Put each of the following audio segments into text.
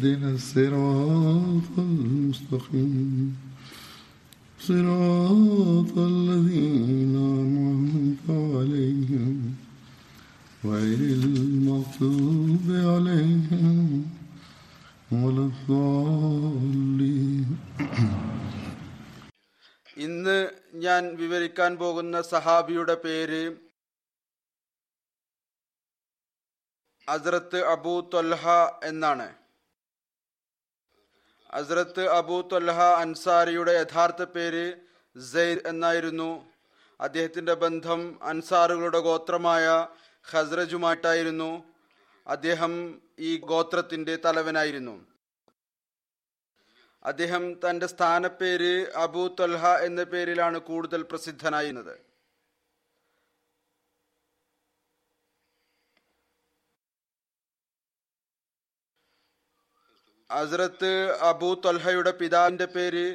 اهدنا الصراط المستقيم صراط الذين أنعمت عليهم غير المغضوب عليهم ولا الضالين ഇന്ന് ഞാൻ വിവരിക്കാൻ പോകുന്ന സഹാബിയുടെ പേര് അസ്രത്ത് അബൂ തൊൽഹ എന്നാണ് അസ്രത്ത് അബൂ തൊല്ലഹ അൻസാരിയുടെ യഥാർത്ഥ പേര് സെയ്ദ് എന്നായിരുന്നു. അദ്ദേഹത്തിന്റെ ബന്ധം അൻസാറുകളുടെ ഗോത്രമായ ഹസ്രജുമായിട്ടായിരുന്നു അദ്ദേഹം ഈ ഗോത്രത്തിന്റെ തലവനായിരുന്നു. അദ്ദേഹം തന്റെ സ്ഥാനപ്പേര് അബൂ തൊൽഹ എന്ന പേരിലാണ് കൂടുതൽ പ്രസിദ്ധനായിരുന്നത്. ഹസ്രത്ത് അബൂ തൊൽഹയുടെ പിതാവിന്റെ പേര്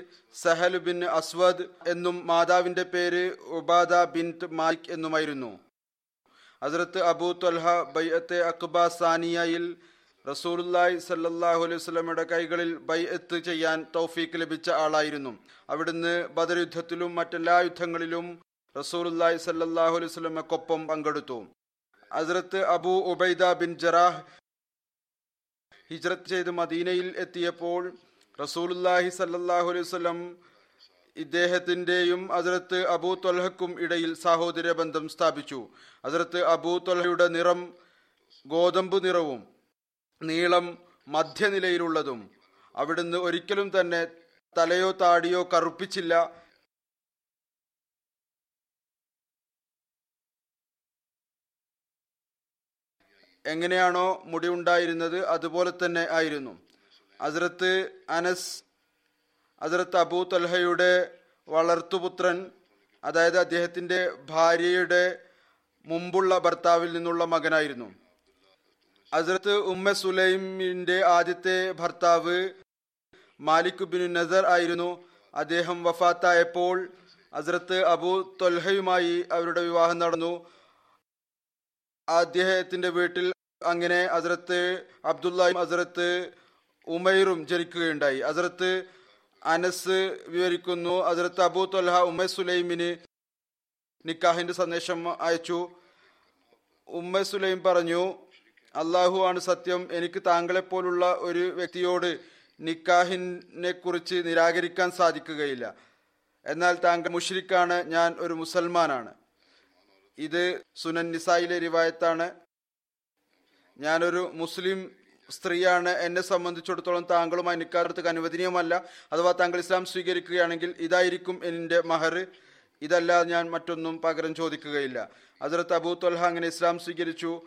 സഹൽ ബിൻ അസ്വദ് എന്നും മാതാവിന്റെ പേര് ഉബാദ ബിൻ മാലിക് എന്നുമായിരുന്നു. ഹസ്രത്ത് അബൂ തൊൽഹ ബൈഅത്തെ അക്ബ സാനിയയിൽ റസൂലുല്ലായി സല്ലാഹു അലൈഹി സ്വലമയുടെ കൈകളിൽ ബൈഅത്ത് ചെയ്യാൻ തൗഫീക്ക് ലഭിച്ച ആളായിരുന്നു. അവിടുന്ന് ബദർ യുദ്ധത്തിലും മറ്റെല്ലാ യുദ്ധങ്ങളിലും റസൂലുല്ലായി സല്ലാഹു അലൈഹി സ്വലമക്കൊപ്പം പങ്കെടുത്തു. Hazrat Abu Ubaida bin Jarrah ഹിജ്രത്ത് ചെയ്ത് മദീനയിൽ എത്തിയപ്പോൾ റസൂലുല്ലാഹി സല്ലാഹു അലൈഹി വസല്ലം ഇദ്ദേഹത്തിന്റെയും ഹസ്രത്ത് അബൂ തൊൽഹക്കും ഇടയിൽ സാഹോദര്യ ബന്ധം സ്ഥാപിച്ചു. അതിർത്ത് അബൂ തൊൽഹയുടെ നിറം ഗോതമ്പ് നിറവും നീളം മധ്യനിലയിലുള്ളതും അവിടുന്ന് ഒരിക്കലും തന്നെ തലയോ താടിയോ കറുപ്പിച്ചില്ല. എങ്ങനെയാണോ മുടി ഉണ്ടായിരുന്നത് അതുപോലെ തന്നെ ആയിരുന്നു. ഹസ്രത്ത് അനസ് ഹസ്രത്ത് അബൂ തൽഹയുടെ വളർത്തുപുത്രൻ അതായത് അദ്ദേഹത്തിന്റെ ഭാര്യയുടെ മുമ്പുള്ള ഭർത്താവിൽ നിന്നുള്ള മകനായിരുന്നു. ഹസ്രത്ത് ഉമ്മ സുലൈമിന്റെ ആദ്യത്തെ ഭർത്താവ് മാലിക് ബിൻ നസർ ആയിരുന്നു. അദ്ദേഹം വഫാത്തായപ്പോൾ ഹസ്രത്ത് അബൂ തൊൽഹയുമായി അവരുടെ വിവാഹം നടന്നു. അദ്ദേഹത്തിന്റെ വീട്ടിൽ അങ്ങനെ ഹസ്രത്ത് അബ്ദുല്ലായും ഹസ്രത്ത് ഉമൈറും ജനിക്കുകയുണ്ടായി. ഹസ്രത്ത് അനസ് വിവരിക്കുന്നു ഹസ്രത്ത് അബൂ തൊൽഹ ഉമൈ സുലൈമിന് നിക്കാഹിന്റെ സന്ദേശം അയച്ചു. ഉമ്മ സുലൈം പറഞ്ഞു അള്ളാഹു ആണ് സത്യം. എനിക്ക് താങ്കളെ പോലുള്ള ഒരു വ്യക്തിയോട് നിക്കാഹിനെ കുറിച്ച് നിരാകരിക്കാൻ സാധിക്കുകയില്ല. എന്നാൽ താങ്കൾ മുഷ്രിഖാണ് ഞാൻ ഒരു മുസൽമാനാണ്. ഇത് സുനൻ നിസായിലെ റിവായത്താണ്. ഞാനൊരു മുസ്ലിം സ്ത്രീയാണ്. എന്നെ സംബന്ധിച്ചിടത്തോളം താങ്കളുമായി നിക്കാലത്തേക്ക് അനുവദനീയമല്ല. അഥവാ താങ്കൾ ഇസ്ലാം സ്വീകരിക്കുകയാണെങ്കിൽ ഇതായിരിക്കും എന്റെ മഹർ. ഇതല്ലാതെ ഞാൻ മറ്റൊന്നും പകരം ചോദിക്കുകയില്ല. അതിർത്ത് അബൂ തൊൽഹ അങ്ങനെ ഇസ്ലാം സ്വീകരിച്ചു.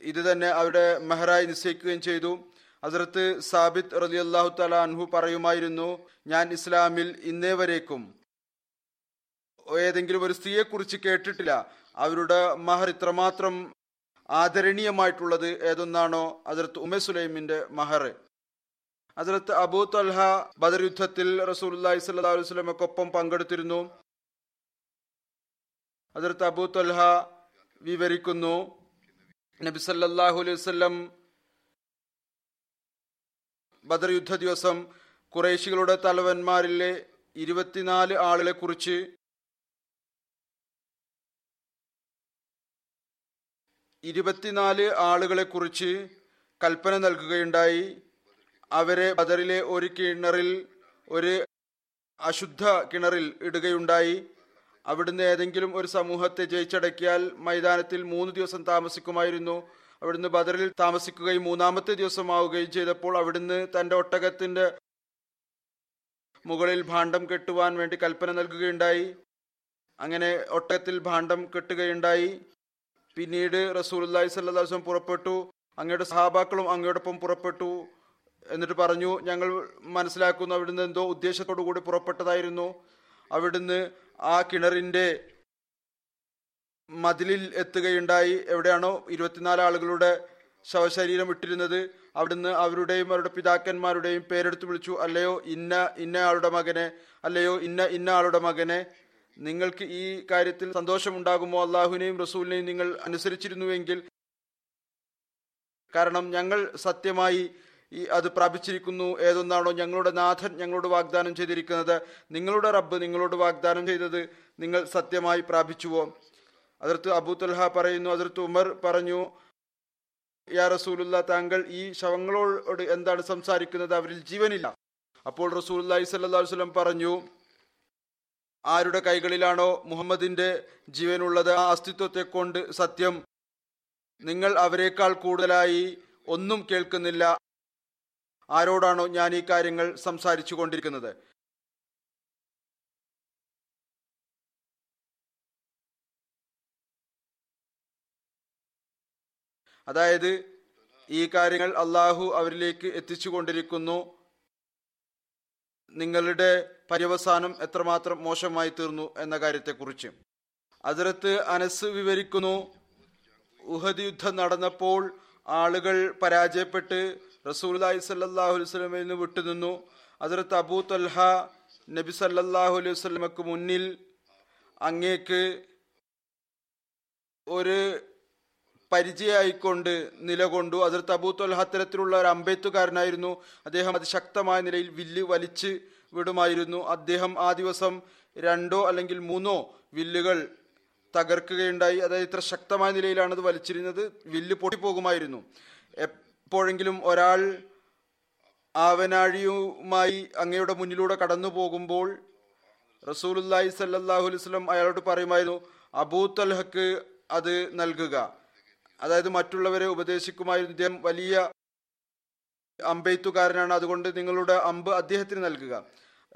ഇത് തന്നെ അവരുടെ മെഹറായി നിശ്ചയിക്കുകയും ചെയ്തു. അതിർത്ത് സാബിത്ത് റലി അള്ളാഹു തല അൻഹു പറയുമായിരുന്നു ഞാൻ ഇസ്ലാമിൽ ഇന്നേ വരേക്കും. ഏതെങ്കിലും ഒരു സ്ത്രീയെക്കുറിച്ച് കേട്ടിട്ടില്ല. അവരുടെ മഹർ ഇത്രമാത്രം ആദരണീയമായിട്ടുള്ളത് ഏതൊന്നാണോ അതിർത്ത് ഉമെ സുലൈമിന്റെ മഹർ. അതിർത്ത് അബൂ തൽഹ ബദർ യുദ്ധത്തിൽ റസൂലി സല്ലാ പങ്കെടുത്തിരുന്നു. അതിർത്ത് അബൂ തൊൽഹ വിവരിക്കുന്നു നബി സല്ലാഹു അലൈഹി വസ്ലം ബദർ യുദ്ധ ദിവസം കുറേശികളുടെ തലവന്മാരിലെ ഇരുപത്തിനാല് ആളുകളെ കുറിച്ച് ഇരുപത്തിനാല് ആളുകളെ കുറിച്ച് കൽപ്പന നൽകുകയുണ്ടായി. അവരെ ബദറിലെ ഒരു കിണറിൽ ഒരു അശുദ്ധ കിണറിൽ ഇടുകയുണ്ടായി. അവിടുന്ന് ഏതെങ്കിലും ഒരു സമൂഹത്തെ ജയിച്ചടക്കിയാൽ മൈതാനത്തിൽ മൂന്ന് ദിവസം താമസിക്കുമായിരുന്നു. അവിടുന്ന് ബദറിൽ താമസിക്കുകയും മൂന്നാമത്തെ ദിവസമാവുകയും ചെയ്തപ്പോൾ അവിടുന്ന് തന്റെ ഒട്ടകത്തിന്റെ മുകളിൽ ഭാണ്ഡം കെട്ടുവാൻ വേണ്ടി കൽപ്പന നൽകുകയുണ്ടായി. അങ്ങനെ ഒട്ടകത്തിൽ ഭാണ്ഡം കെട്ടുകയുണ്ടായി. പിന്നീട് റസൂലി സല്ലാസ്വം പുറപ്പെട്ടു. അങ്ങയുടെ സഹാബാക്കളും അങ്ങയോടൊപ്പം പുറപ്പെട്ടു. എന്നിട്ട് പറഞ്ഞു ഞങ്ങൾ മനസ്സിലാക്കുന്നു അവിടുന്ന് എന്തോ ഉദ്ദേശത്തോടു കൂടി പുറപ്പെട്ടതായിരുന്നു. അവിടുന്ന് ആ കിണറിന്റെ മതിലിൽ എത്തുകയുണ്ടായി. എവിടെയാണോ ഇരുപത്തിനാല് ആളുകളുടെ ശവശരീരം ഇട്ടിരുന്നത്. അവിടുന്ന് അവരുടെയും അവരുടെ പിതാക്കന്മാരുടെയും പേരെടുത്ത് വിളിച്ചു. അല്ലയോ ഇന്ന ഇന്ന ആളുടെ മകനെ അല്ലയോ ഇന്ന ഇന്ന ആളുടെ മകനെ നിങ്ങൾക്ക് ഈ കാര്യത്തിൽ സന്തോഷമുണ്ടാകുമോ? അള്ളാഹുവിനെയും റസൂലിനെയും നിങ്ങൾ അനുസരിച്ചിരുന്നുവെങ്കിൽ. കാരണം ഞങ്ങൾ സത്യമായി ഈ അത് പ്രാപിച്ചിരിക്കുന്നു. ഏതൊന്നാണോ ഞങ്ങളുടെ നാഥൻ ഞങ്ങളോട് വാഗ്ദാനം ചെയ്തിരിക്കുന്നത്. നിങ്ങളുടെ റബ്ബ് നിങ്ങളോട് വാഗ്ദാനം ചെയ്തത് നിങ്ങൾ സത്യമായി പ്രാപിച്ചുവോ? അതിർത്ത് അബൂ പറയുന്നു അതിർത്ത് ഉമർ പറഞ്ഞു യാ റസൂലുള്ള താങ്കൾ ഈ ശവങ്ങളോട് എന്താണ് സംസാരിക്കുന്നത്? അവരിൽ ജീവനില്ല. അപ്പോൾ റസൂലി സല്ലാ വസ്ലം പറഞ്ഞു ആരുടെ കൈകളിലാണോ മുഹമ്മദിന്റെ ജീവനുള്ളത്? ആ അസ്തിത്വത്തെ കൊണ്ട് സത്യം നിങ്ങൾ അവരെക്കാൾ കൂടുതലായി ഒന്നും കേൾക്കുന്നില്ല. ആരോടാണോ ഞാൻ ഈ കാര്യങ്ങൾ സംസാരിച്ചു കൊണ്ടിരിക്കുന്നത്? അതായത് ഈ കാര്യങ്ങൾ അള്ളാഹു അവരിലേക്ക് എത്തിച്ചു കൊണ്ടിരിക്കുന്നു. നിങ്ങളുടെ പര്യവസാനം എത്രമാത്രം മോശമായി തീർന്നു എന്ന കാര്യത്തെക്കുറിച്ച്. അതിർത്ത് അനസ് വിവരിക്കുന്നു ഉഹദ് യുദ്ധം നടന്നപ്പോൾ ആളുകൾ പരാജയപ്പെട്ട് റസൂലായി സല്ലാഹു വസ്ലമയിൽ നിന്ന് വിട്ടുനിന്നു. അതിർത്ത് അബൂ തൽഹ നബി സല്ലാഹു അലൈഹി വസ്ലമക്ക് മുന്നിൽ അങ്ങേക്ക് ഒരു പരിചയമായിക്കൊണ്ട് നിലകൊണ്ടു. അതിർത്ത് അബൂ ഹത്തരത്തിലുള്ള ഒരു അമ്പെത്തുകാരനായിരുന്നു അദ്ദേഹം അത് ശക്തമായ നിലയിൽ വില്ല് വലിച്ച് വിടുമായിരുന്നു. അദ്ദേഹം ആ ദിവസം രണ്ടോ അല്ലെങ്കിൽ മൂന്നോ വില്ലുകൾ തകർക്കുകയുണ്ടായി. അതായത് ഇത്ര ശക്തമായ നിലയിലാണ് അത് വലിച്ചിരുന്നത്. വില്ല് പൊട്ടിപ്പോകുമായിരുന്നു. എപ്പോഴെങ്കിലും ഒരാൾ ആവനാഴിയുമായി അങ്ങയുടെ മുന്നിലൂടെ കടന്നു പോകുമ്പോൾ റസൂലുല്ലായി സല്ലാഹു അലൈവലം അയാളോട് പറയുമായിരുന്നു അബൂ തൽഹക്ക് അത് നൽകുക. അതായത് മറ്റുള്ളവരെ ഉപദേശിക്കുമായിരുന്നു. ഇദ്ദേഹം വലിയ അമ്പെയ്ത്തുകാരനാണ്. അതുകൊണ്ട് നിങ്ങളുടെ അമ്പ് അദ്ദേഹത്തിന് നൽകുക.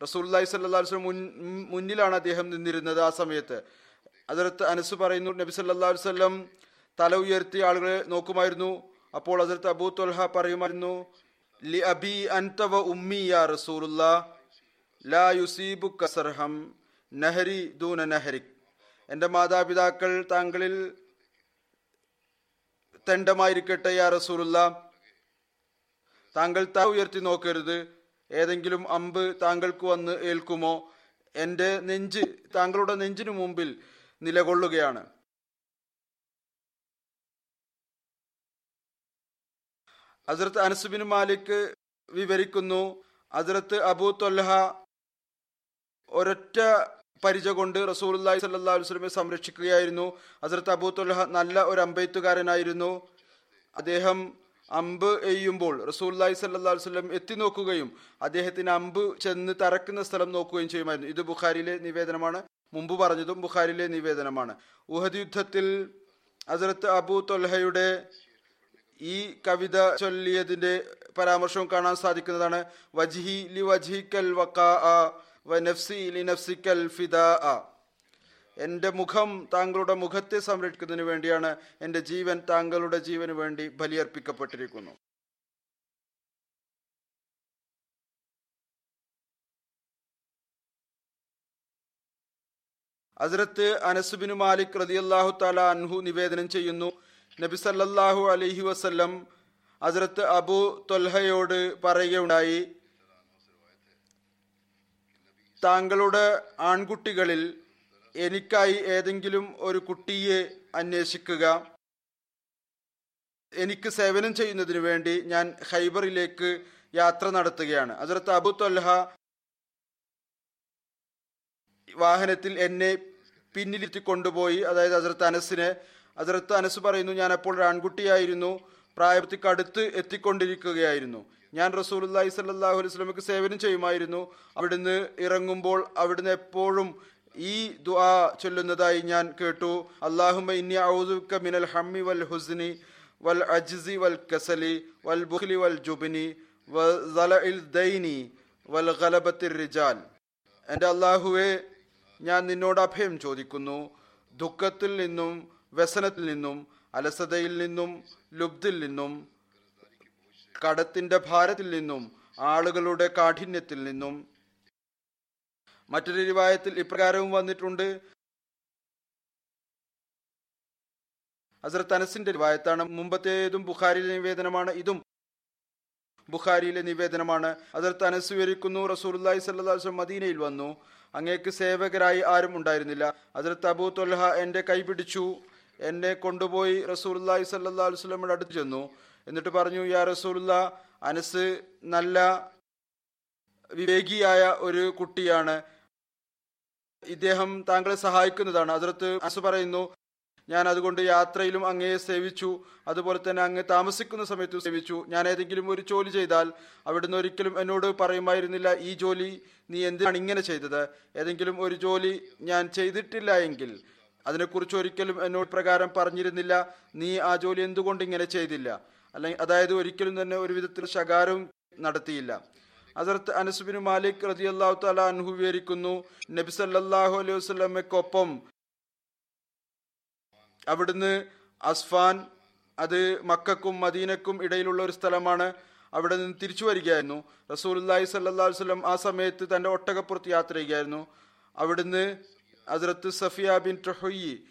റസൂല്ലായി സല്ലാസ്ലം മുൻ മുന്നിലാണ് അദ്ദേഹം നിന്നിരുന്നത് ആ സമയത്ത്. അതിർത്ത് അനസ് പറയുന്നു നബി സല്ലാ വല്ലം തല ഉയർത്തി ആളുകളെ നോക്കുമായിരുന്നു. അപ്പോൾ അതിർത്ത് അബൂ തൊൽഹ പറയുമായിരുന്നു ലി അബി അൻതവ ഉമ്മി യാ ലാ യുസീബു കസർഹം നഹരി ദൂന നഹരിക്. എന്റെ മാതാപിതാക്കൾ താങ്കളിൽ തെണ്ടമായിരിക്കട്ടെ യാ റസൂലുള്ള താങ്കൾ താ ഉയർത്തി നോക്കരുത്. ഏതെങ്കിലും അമ്പ് താങ്കൾക്ക് വന്ന് ഏൽക്കുമോ? എന്റെ നെഞ്ച് താങ്കളുടെ നെഞ്ചിനു മുമ്പിൽ നിലകൊള്ളുകയാണ്. അസരത്ത് അനസുബിൻ മാലിക് വിവരിക്കുന്നു അസരത്ത് അബൂ തൊല്ലഹ ഒരൊറ്റ പരിച കൊണ്ട് റസൂലി സല്ലാ വസ്ലമെ സംരക്ഷിക്കുകയായിരുന്നു. ഹസ്രത്ത് അബൂ തൊല്ലഹ നല്ല ഒരു അമ്പെയ്ത്തുകാരനായിരുന്നു. അദ്ദേഹം അമ്പ് എയ്യുമ്പോൾ റസൂല്ലായി സല്ലാ വസ്ലം എത്തി നോക്കുകയും അദ്ദേഹത്തിന് അമ്പ് ചെന്ന് തറക്കുന്ന സ്ഥലം നോക്കുകയും ചെയ്യുമായിരുന്നു. ഇത് ബുഖാരിയിലെ നിവേദനമാണ്. മുമ്പ് പറഞ്ഞതും ബുഖാരിയിലെ നിവേദനമാണ്. ഉഹദ് യുദ്ധത്തിൽ ഹസരത്ത് അബൂ ഈ കവിത ചൊല്ലിയതിന്റെ പരാമർശവും കാണാൻ സാധിക്കുന്നതാണ്. വജിഹി ലി വജിഹിക്കൽ വക്കാ നഫ്സിക്കൽ ഫിദാ എന്റെ മുഖം താങ്കളുടെ മുഖത്തെ സംരക്ഷിക്കുന്നതിന് വേണ്ടിയാണ് എന്റെ ജീവൻ താങ്കളുടെ ജീവന് വേണ്ടി ബലിയർപ്പിക്കപ്പെട്ടിരിക്കുന്നു. അസരത്ത് അനസുബിൻ മാലിക് റതിയല്ലാഹു താല അൻഹു നിവേദനം ചെയ്യുന്നു. നബി സല്ലല്ലാഹു അലൈഹി വസല്ലം അസരത്ത് അബു തൊൽഹയോട് പറയുകയുണ്ടായി താങ്കളുടെ ആൺകുട്ടികളിൽ എനിക്കായി ഏതെങ്കിലും ഒരു കുട്ടിയെ അന്വേഷിക്കുക. എനിക്ക് സേവനം ചെയ്യുന്നതിന് വേണ്ടി ഞാൻ ഹൈബറിലേക്ക് യാത്ര നടത്തുകയാണ്. അതിർത്ത് അബു തൊൽഹ വാഹനത്തിൽ എന്നെ പിന്നിലിരുത്തി കൊണ്ടുപോയി അതായത് അതിർത്ത് അനസിനെ. അതിർത്ത് അനസ് പറയുന്നു ഞാൻ അപ്പോൾ ഒരു ആൺകുട്ടിയായിരുന്നു. പ്രായത്തിക്ക് അടുത്ത് എത്തിക്കൊണ്ടിരിക്കുകയായിരുന്നു. ഞാൻ റസൂലുല്ലാഹി സല്ലാഹു അലൈഹി സ്വലമക്ക് സേവനം ചെയ്യുമായിരുന്നു. അവിടുന്ന് ഇറങ്ങുമ്പോൾ അവിടുന്ന് എപ്പോഴും ഈ ദുആ ചൊല്ലുന്നതായി ഞാൻ കേട്ടു. അള്ളാഹുമ ഇന്നി ഔദുക്ക മിനൽ ഹമ്മി വൽ ഹുസ്നി വൽ അജ്സി വൽ കസലി വൽ ബുഖ്ലി വൽ ജുബിനി വൽ ദൈനി വൽ ഗലബത്തിർ റിജാൽ. എന്റെ അള്ളാഹുവെ ഞാൻ നിന്നോട് അഭയം ചോദിക്കുന്നു. ദുഃഖത്തിൽ നിന്നും വ്യസനത്തിൽ നിന്നും അലസതയിൽ നിന്നും ലുബ്ധിൽ നിന്നും കടത്തിന്റെ ഭാരത്തിൽ നിന്നും ആളുകളുടെ കാഠിന്യത്തിൽ നിന്നും. മറ്റൊരു രൂപായത്തിൽ ഇപ്രകാരവും വന്നിട്ടുണ്ട്. ഹസരത്ത് അനസിന്റെ രൂപായത്താണ് മുമ്പത്തേതും ബുഖാരിയിലെ നിവേദനമാണ്. ഇതും ബുഖാരിയിലെ നിവേദനമാണ്. ഹസ്രത്ത് അനസ് വിവരിക്കുന്നു റസൂർലായി സല്ലാസ് മദീനയിൽ വന്നു. അങ്ങേക്ക് സേവകരായി ആരും ഉണ്ടായിരുന്നില്ല. ഹസ്രത്ത് അബൂ തൊൽഹ എന്റെ കൈ പിടിച്ചു. എന്നെ കൊണ്ടുപോയി റസൂലി സല്ലാ വസ്ലമിയുടെ അടുത്ത് ചെന്നു. എന്നിട്ട് പറഞ്ഞു യാ റസൂലുള്ള അനസ് നല്ല വിവേകിയായ ഒരു കുട്ടിയാണ്. ഇദ്ദേഹം താങ്കളെ സഹായിക്കുന്നതാണ്. അതിർത്ത് അനസ് പറയുന്നു ഞാൻ അതുകൊണ്ട് യാത്രയിലും അങ്ങയെ സേവിച്ചു. അതുപോലെ തന്നെ അങ്ങ് താമസിക്കുന്ന സമയത്ത് സേവിച്ചു. ഞാൻ ഏതെങ്കിലും ഒരു ജോലി ചെയ്താൽ അവിടുന്ന് ഒരിക്കലും എന്നോട് പറയുമായിരുന്നില്ല ഈ ജോലി നീ എന്തിനാണ് ഇങ്ങനെ ചെയ്തത്? ഏതെങ്കിലും ഒരു ജോലി ഞാൻ ചെയ്തിട്ടില്ല എങ്കിൽ അതിനെക്കുറിച്ച് ഒരിക്കലും എന്നോട് പ്രകാരം പറഞ്ഞിരുന്നില്ല. നീ ആ ജോലി എന്തുകൊണ്ട് ഇങ്ങനെ ചെയ്തില്ല? അല്ലെങ്കിൽ അതായത് ഒരിക്കലും തന്നെ ഒരു വിധത്തിൽ ശകാരവും നടത്തിയില്ല. അതിർത്ത് അനസുബിന് മാലിക് റതി അള്ളാഹു താല അൻഹു നബി സല്ലാഹു അലൈഹി വസ്ലമയ്ക്കൊപ്പം അവിടുന്ന് അസ്ഫാൻ അത് മക്കക്കും മദീനക്കും ഇടയിലുള്ള ഒരു സ്ഥലമാണ്. അവിടെ നിന്ന് തിരിച്ചു വരികയായിരുന്നു. റസൂലി സല്ലാ വസ്ലം ആ സമയത്ത് തന്റെ ഒട്ടകപ്പുറത്ത് യാത്ര ചെയ്യുകയായിരുന്നു. അവിടുന്ന് ഹസ്രത്ത് സഫിയ ബിൻ ട്രഹൊയ്യി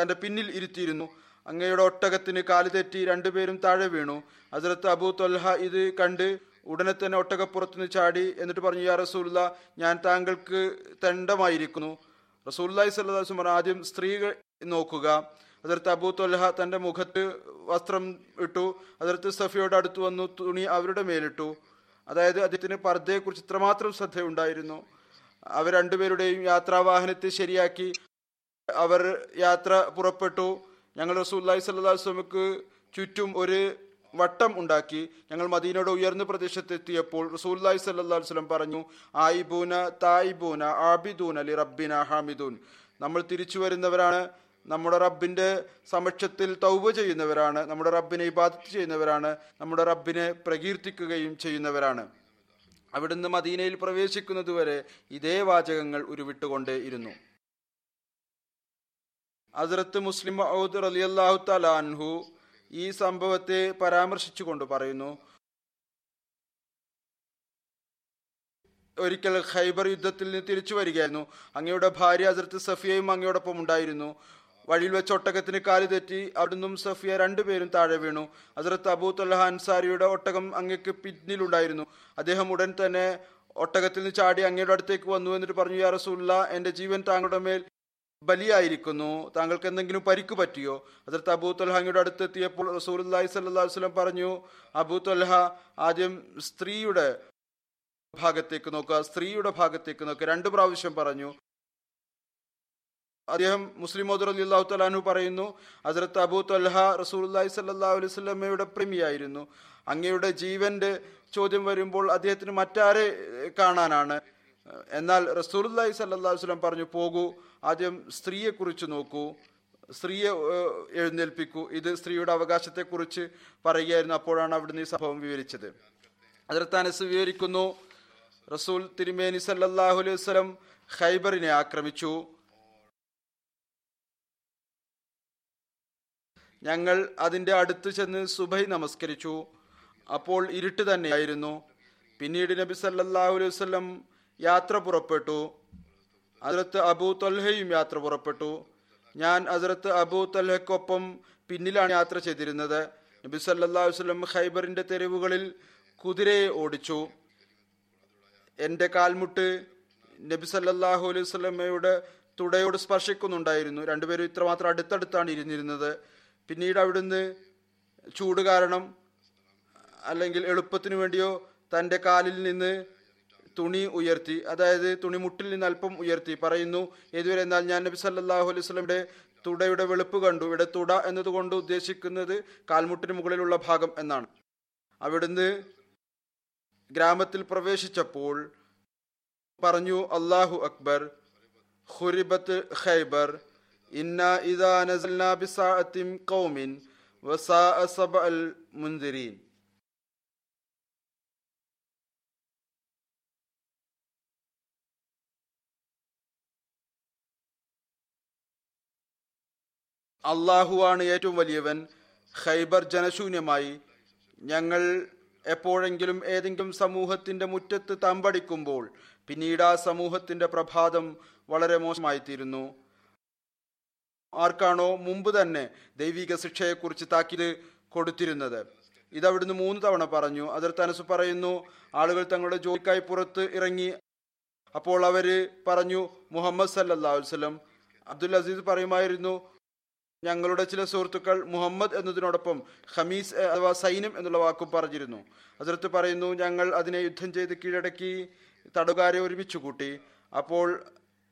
തന്റെ പിന്നിൽ ഇരുത്തിയിരുന്നു. അങ്ങയുടെ ഒട്ടകത്തിന് കാൽ തെറ്റി രണ്ടുപേരും താഴെ വീണു. ഹസ്രത്ത് അബൂ തൊൽഹ ഇത് കണ്ട് ഉടനെ തന്നെ ഒട്ടകപ്പുറത്തുനിന്ന് ചാടി എന്നിട്ട് പറഞ്ഞു യാ റസൂല്ല ഞാൻ താങ്കൾക്ക് തെണ്ടമായിരിക്കുന്നു റസൂല്ലായി സല്ലാസ് പറഞ്ഞു ആദ്യം സ്ത്രീകൾ നോക്കുക. അതിർത്ത് അബൂ തൊല്ലഹ തന്റെ മുഖത്ത് വസ്ത്രം ഇട്ടു. അതിർത്ത് സഫിയോട് അടുത്ത് വന്നു തുണി അവരുടെ മേലിട്ടു. അതായത് അദ്ദേഹത്തിന് പർദ്ദയെക്കുറിച്ച് ഇത്രമാത്രം ശ്രദ്ധയുണ്ടായിരുന്നു. അവർ രണ്ടുപേരുടെയും യാത്രാവാഹനത്തെ ശരിയാക്കി. അവർ യാത്ര പുറപ്പെട്ടു. ഞങ്ങൾ റസൂല്ലായി സല്ലാസ്ലമക്ക് ചുറ്റും ഒരു വട്ടം ഉണ്ടാക്കി. ഞങ്ങൾ മദീനയുടെ ഉയർന്ന പ്രദേശത്തെത്തിയപ്പോൾ റസൂല്ലായി സല്ലാ വസ്ലം പറഞ്ഞു ആയിബൂന തായിബൂന ആബിദൂൻ അലി റബ്ബിന ഹാമിദൂൻ. നമ്മൾ തിരിച്ചു വരുന്നവരാണ് നമ്മുടെ റബ്ബിന്റെ സമക്ഷത്തിൽ തൗബ ചെയ്യുന്നവരാണ് നമ്മുടെ റബ്ബിനെ ഇബാദത്ത് ചെയ്യുന്നവരാണ് നമ്മുടെ റബ്ബിനെ പ്രകീർത്തിക്കുകയും ചെയ്യുന്നവരാണ്. അവിടുന്ന് മദീനയിൽ പ്രവേശിക്കുന്നതുവരെ ഇതേ വാചകങ്ങൾ ഉരുവിട്ടുകൊണ്ടേ ഇരുന്നു. അസറത്ത് മുസ്ലിം മഹൂദ് റലിയല്ലാഹു തലാൻഹു ഈ സംഭവത്തെ പരാമർശിച്ചുകൊണ്ട് പറയുന്നു ഒരിക്കൽ ഖൈബർ യുദ്ധത്തിൽ നിന്ന് തിരിച്ചു വരികയായിരുന്നു. അങ്ങയുടെ ഭാര്യ അതിർത്ത് സഫിയയും അങ്ങയോടൊപ്പം ഉണ്ടായിരുന്നു. വഴിയിൽ വെച്ച് ഒട്ടകത്തിന് കാൽ തെറ്റി അവിടുന്നും സഫിയ രണ്ടുപേരും താഴെ വീണു. ഹസരത്ത് അബൂ തൊല്ലഹ അൻസാരിയുടെ ഒട്ടകം അങ്ങക്ക് പിന്നിലുണ്ടായിരുന്നു അദ്ദേഹം ഉടൻ തന്നെ ഒട്ടകത്തിൽ നിന്ന് ചാടി അങ്ങയുടെ അടുത്തേക്ക് വന്നു എന്നിട്ട് പറഞ്ഞു യാ റസൂല്ല എന്റെ ജീവൻ താങ്കളുടെ മേൽ ബലിയായിരിക്കുന്നു. താങ്കൾക്ക് എന്തെങ്കിലും പരിക്ക് പറ്റിയോ? അതിർത്ത് അബൂ തൊൽഹ അങ്ങയുടെ അടുത്ത് എത്തിയപ്പോൾ റസൂൽ സല്ലാ വസ്ലം പറഞ്ഞു അബൂ ആദ്യം സ്ത്രീയുടെ ഭാഗത്തേക്ക് നോക്കുക സ്ത്രീയുടെ ഭാഗത്തേക്ക് നോക്കുക. രണ്ട് പ്രാവശ്യം പറഞ്ഞു അദ്ദേഹം മുസ്ലിം മോദർ അലി അള്ളാഹു തലാനു പറയുന്നു ഹസരത്ത് അബൂ തൊൽഹ റസൂലി സല്ലാ അലൈഹി സ്വലമയുടെ പ്രേമിയായിരുന്നു. അങ്ങയുടെ ജീവന്റെ ചോദ്യം വരുമ്പോൾ അദ്ദേഹത്തിന് മറ്റാരെ കാണാനാണ്? എന്നാൽ റസൂലി സല്ലാ വസ്ലം പറഞ്ഞു പോകൂ ആദ്യം സ്ത്രീയെ കുറിച്ച് നോക്കൂ. സ്ത്രീയെ എഴുന്നേൽപ്പിക്കൂ. ഇത് സ്ത്രീയുടെ അവകാശത്തെ കുറിച്ച് പറയുകയായിരുന്നു. അപ്പോഴാണ് അവിടുന്ന് ഈ സംഭവം വിവരിച്ചത്. അതിർത്ത് അനസ് വിവരിക്കുന്നു റസൂൽ തിരുമേനി സല്ലാഹു അലൈഹി വസ്ലം ഖൈബറിനെ ആക്രമിച്ചു. ഞങ്ങൾ അതിന്റെ അടുത്ത് ചെന്ന് സുബൈ നമസ്കരിച്ചു. അപ്പോൾ ഇരുട്ട് തന്നെയായിരുന്നു. പിന്നീട് നബി സല്ലാഹു അലൈഹി വസ്ലം യാത്ര പുറപ്പെട്ടു. അതിർത്ത് അബൂ തൊൽഹയും യാത്ര പുറപ്പെട്ടു. ഞാൻ അതിർത്ത് അബൂ തൊൽഹയ്ക്കൊപ്പം പിന്നിലാണ് യാത്ര ചെയ്തിരുന്നത്. നബി സല്ലാ വസ്ലം ഖൈബറിന്റെ തെരുവുകളിൽ കുതിരയെ ഓടിച്ചു. എന്റെ കാൽമുട്ട് നബി സല്ലാഹു അലൈഹി സ്വലമയുടെ തുടയോട് സ്പർശിക്കുന്നുണ്ടായിരുന്നു. രണ്ടുപേരും ഇത്രമാത്രം അടുത്തടുത്താണ് ഇരുന്നിരുന്നത്. പിന്നീട് അവിടുന്ന് ചൂട് കാരണം അല്ലെങ്കിൽ എളുപ്പത്തിനു വേണ്ടിയോ തന്റെ കാലിൽ നിന്ന് തുണി ഉയർത്തി അതായത് തുണി മുട്ടിൽ നിന്ന് അല്പം ഉയർത്തി പറയുന്നു ഏതുവരെ എന്നാൽ ഞാൻ നബി സല്ലാഹു അലൈഹി സ്വലമിയുടെ തുടയുടെ വെളുപ്പ് കണ്ടു. ഇവിടെ തുട എന്നതുകൊണ്ട് ഉദ്ദേശിക്കുന്നത് കാൽമുട്ടിന് മുകളിലുള്ള ഭാഗം എന്നാണ്. അവിടുന്ന് ഗ്രാമത്തിൽ പ്രവേശിച്ചപ്പോൾ പറഞ്ഞു അള്ളാഹു അക്ബർ ഖുരിബത്ത് ഖൈബർ ഇന്ന ഇദാ നസൽനാ ബിസാഅത്തിൻ ഖൗമിൻ വസാഅ സബഅൽ മുൻദിരീൻ. അള്ളാഹുവാണ് ഏറ്റവും വലിയവൻ ഖൈബർ ജനശൂന്യമായി. ഞങ്ങൾ എപ്പോഴെങ്കിലും ഏതെങ്കിലും സമൂഹത്തിന്റെ മുറ്റത്ത് തമ്പടിക്കുമ്പോൾ പിന്നീട് ആ സമൂഹത്തിന്റെ പ്രഭാതം വളരെ മോശമായിത്തീരുന്നു. ആർക്കാണോ മുമ്പ് തന്നെ ദൈവിക ശിക്ഷയെക്കുറിച്ച് താക്കീത് കൊടുത്തിരുന്നത്. ഇതവിടുന്ന് മൂന്ന് തവണ പറഞ്ഞു. അതിർത്ത് തനസ് പറയുന്നു ആളുകൾ തങ്ങളുടെ ജോലിക്കായി പുറത്ത് ഇറങ്ങി. അപ്പോൾ അവർ പറഞ്ഞു മുഹമ്മദ് അലൈഹി വസല്ലം അബ്ദുൽ അസീസ് പറയുമായിരുന്നു ഞങ്ങളുടെ ചില സുഹൃത്തുക്കൾ മുഹമ്മദ് എന്നതിനോടൊപ്പം ഖമീസ് അഥവാ സൈനം എന്നുള്ള വാക്കും പറഞ്ഞിരുന്നു. അതിർത്ത് പറയുന്നു ഞങ്ങൾ അതിനെ യുദ്ധം ചെയ്ത് കീഴടക്കി തടവുകാരെ ഒരുമിച്ച് കൂട്ടി അപ്പോൾ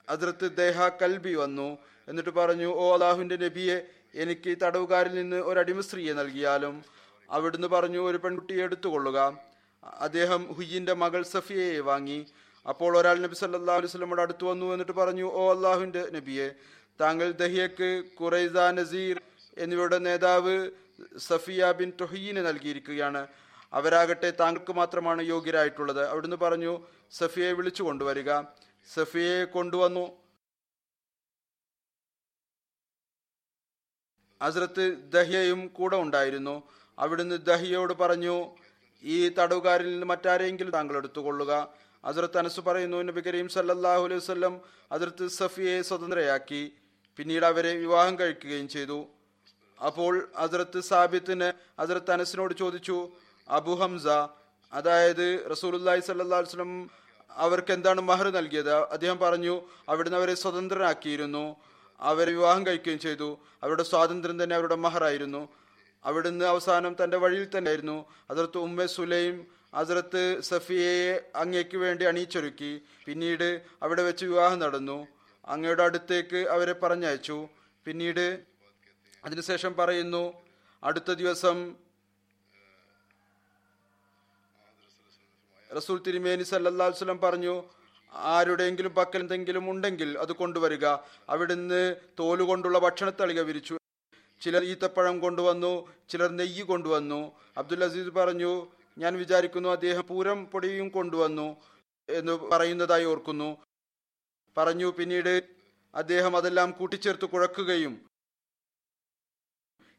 അതിർത്ത് ദേഹ കൽബി വന്നു. എന്നിട്ട് പറഞ്ഞു ഓ അള്ളാഹുവിന്റെ നബിയെ എനിക്ക് തടവുകാരിൽ നിന്ന് ഒരു അടിമ സ്ത്രീയെ നൽകിയാലും അവിടുന്ന് പറഞ്ഞു ഒരു പെൺകുട്ടിയെ എടുത്തുകൊള്ളുക. അദ്ദേഹം ഹുയ്യിന്റെ മകൾ സഫിയയെ വാങ്ങി. അപ്പോൾ ഒരാൾ നബി സല്ലാ അലൈഹി സ്വലമോട് അടുത്ത് വന്നു എന്നിട്ട് പറഞ്ഞു ഓ അള്ളാഹുവിന്റെ നബിയെ താങ്കൾ ദഹിയക്ക് കുറൈസ നസീർ എന്നിവരുടെ നേതാവ് സഫിയ ബിൻ ടൊഹീനെ നൽകിയിരിക്കുകയാണ്. അവരാകട്ടെ താങ്കൾക്ക് മാത്രമാണ് യോഗ്യരായിട്ടുള്ളത്. അവിടുന്ന് പറഞ്ഞു സഫിയെ വിളിച്ചു കൊണ്ടുവരിക. സഫിയെ കൊണ്ടുവന്നു. ഹസ്രത്ത് ദഹ്യയും കൂടെ ഉണ്ടായിരുന്നു. അവിടുന്ന് ദഹിയോട് പറഞ്ഞു ഈ തടവുകാരിൽ നിന്ന് മറ്റാരെങ്കിലും താങ്കൾ എടുത്തുകൊള്ളുക. ഹസ്രത്ത് അനസ് പറയുന്നു നബി കരീം സല്ലാഹു അലൈഹി വസല്ലം ഹസ്രത്ത് സഫിയെ സ്വതന്ത്രയാക്കി. പിന്നീട് അവരെ വിവാഹം കഴിക്കുകയും ചെയ്തു. അപ്പോൾ ഹസ്രത്ത് സാബിത്തിന് ഹസ്രത്ത് അനസിനോട് ചോദിച്ചു അബു ഹംസ അതായത് റസൂലുല്ലാഹി അലൈഹി വസല്ലം അവർക്ക് എന്താണ് മഹർ നൽകിയത്? അദ്ദേഹം പറഞ്ഞു അവിടുന്ന് അവരെ സ്വതന്ത്രരാക്കിയിരുന്നു അവരെ വിവാഹം കഴിക്കുകയും ചെയ്തു. അവരുടെ സ്വാതന്ത്ര്യം തന്നെ അവരുടെ മഹറായിരുന്നു. അവിടുന്ന് അവസാനം തന്റെ വഴിയിൽ തന്നെ ആയിരുന്നു. അതിർത്ത് ഉമ്മ സുലൈം അതിർത്ത് സഫിയയെ അങ്ങേക്ക് വേണ്ടി അണിയിച്ചൊരുക്കി. പിന്നീട് അവിടെ വെച്ച് വിവാഹം നടന്നു. അങ്ങയുടെ അടുത്തേക്ക് അവരെ പറഞ്ഞയച്ചു. പിന്നീട് അതിനുശേഷം പറയുന്നു അടുത്ത ദിവസം റസൂൽ തിരുമേനി സല്ലാസ്ലം പറഞ്ഞു ആരുടെയെങ്കിലും പക്കൽ എന്തെങ്കിലും ഉണ്ടെങ്കിൽ അത് കൊണ്ടുവരിക. അവിടുന്ന് തോലുകൊണ്ടുള്ള ഭക്ഷണത്തളിക വിരിച്ചു. ചിലർ ഈത്തപ്പഴം കൊണ്ടുവന്നു ചിലർ നെയ്യ് കൊണ്ടുവന്നു. അബ്ദുൽ അസീസ് പറഞ്ഞു ഞാൻ വിചാരിക്കുന്നു അദ്ദേഹം പൂരം പൊടിയും കൊണ്ടുവന്നു എന്ന് പറയുന്നതായി ഓർക്കുന്നു. പറഞ്ഞു പിന്നീട് അദ്ദേഹം അതെല്ലാം കൂട്ടിച്ചേർത്ത് കുഴക്കുകയും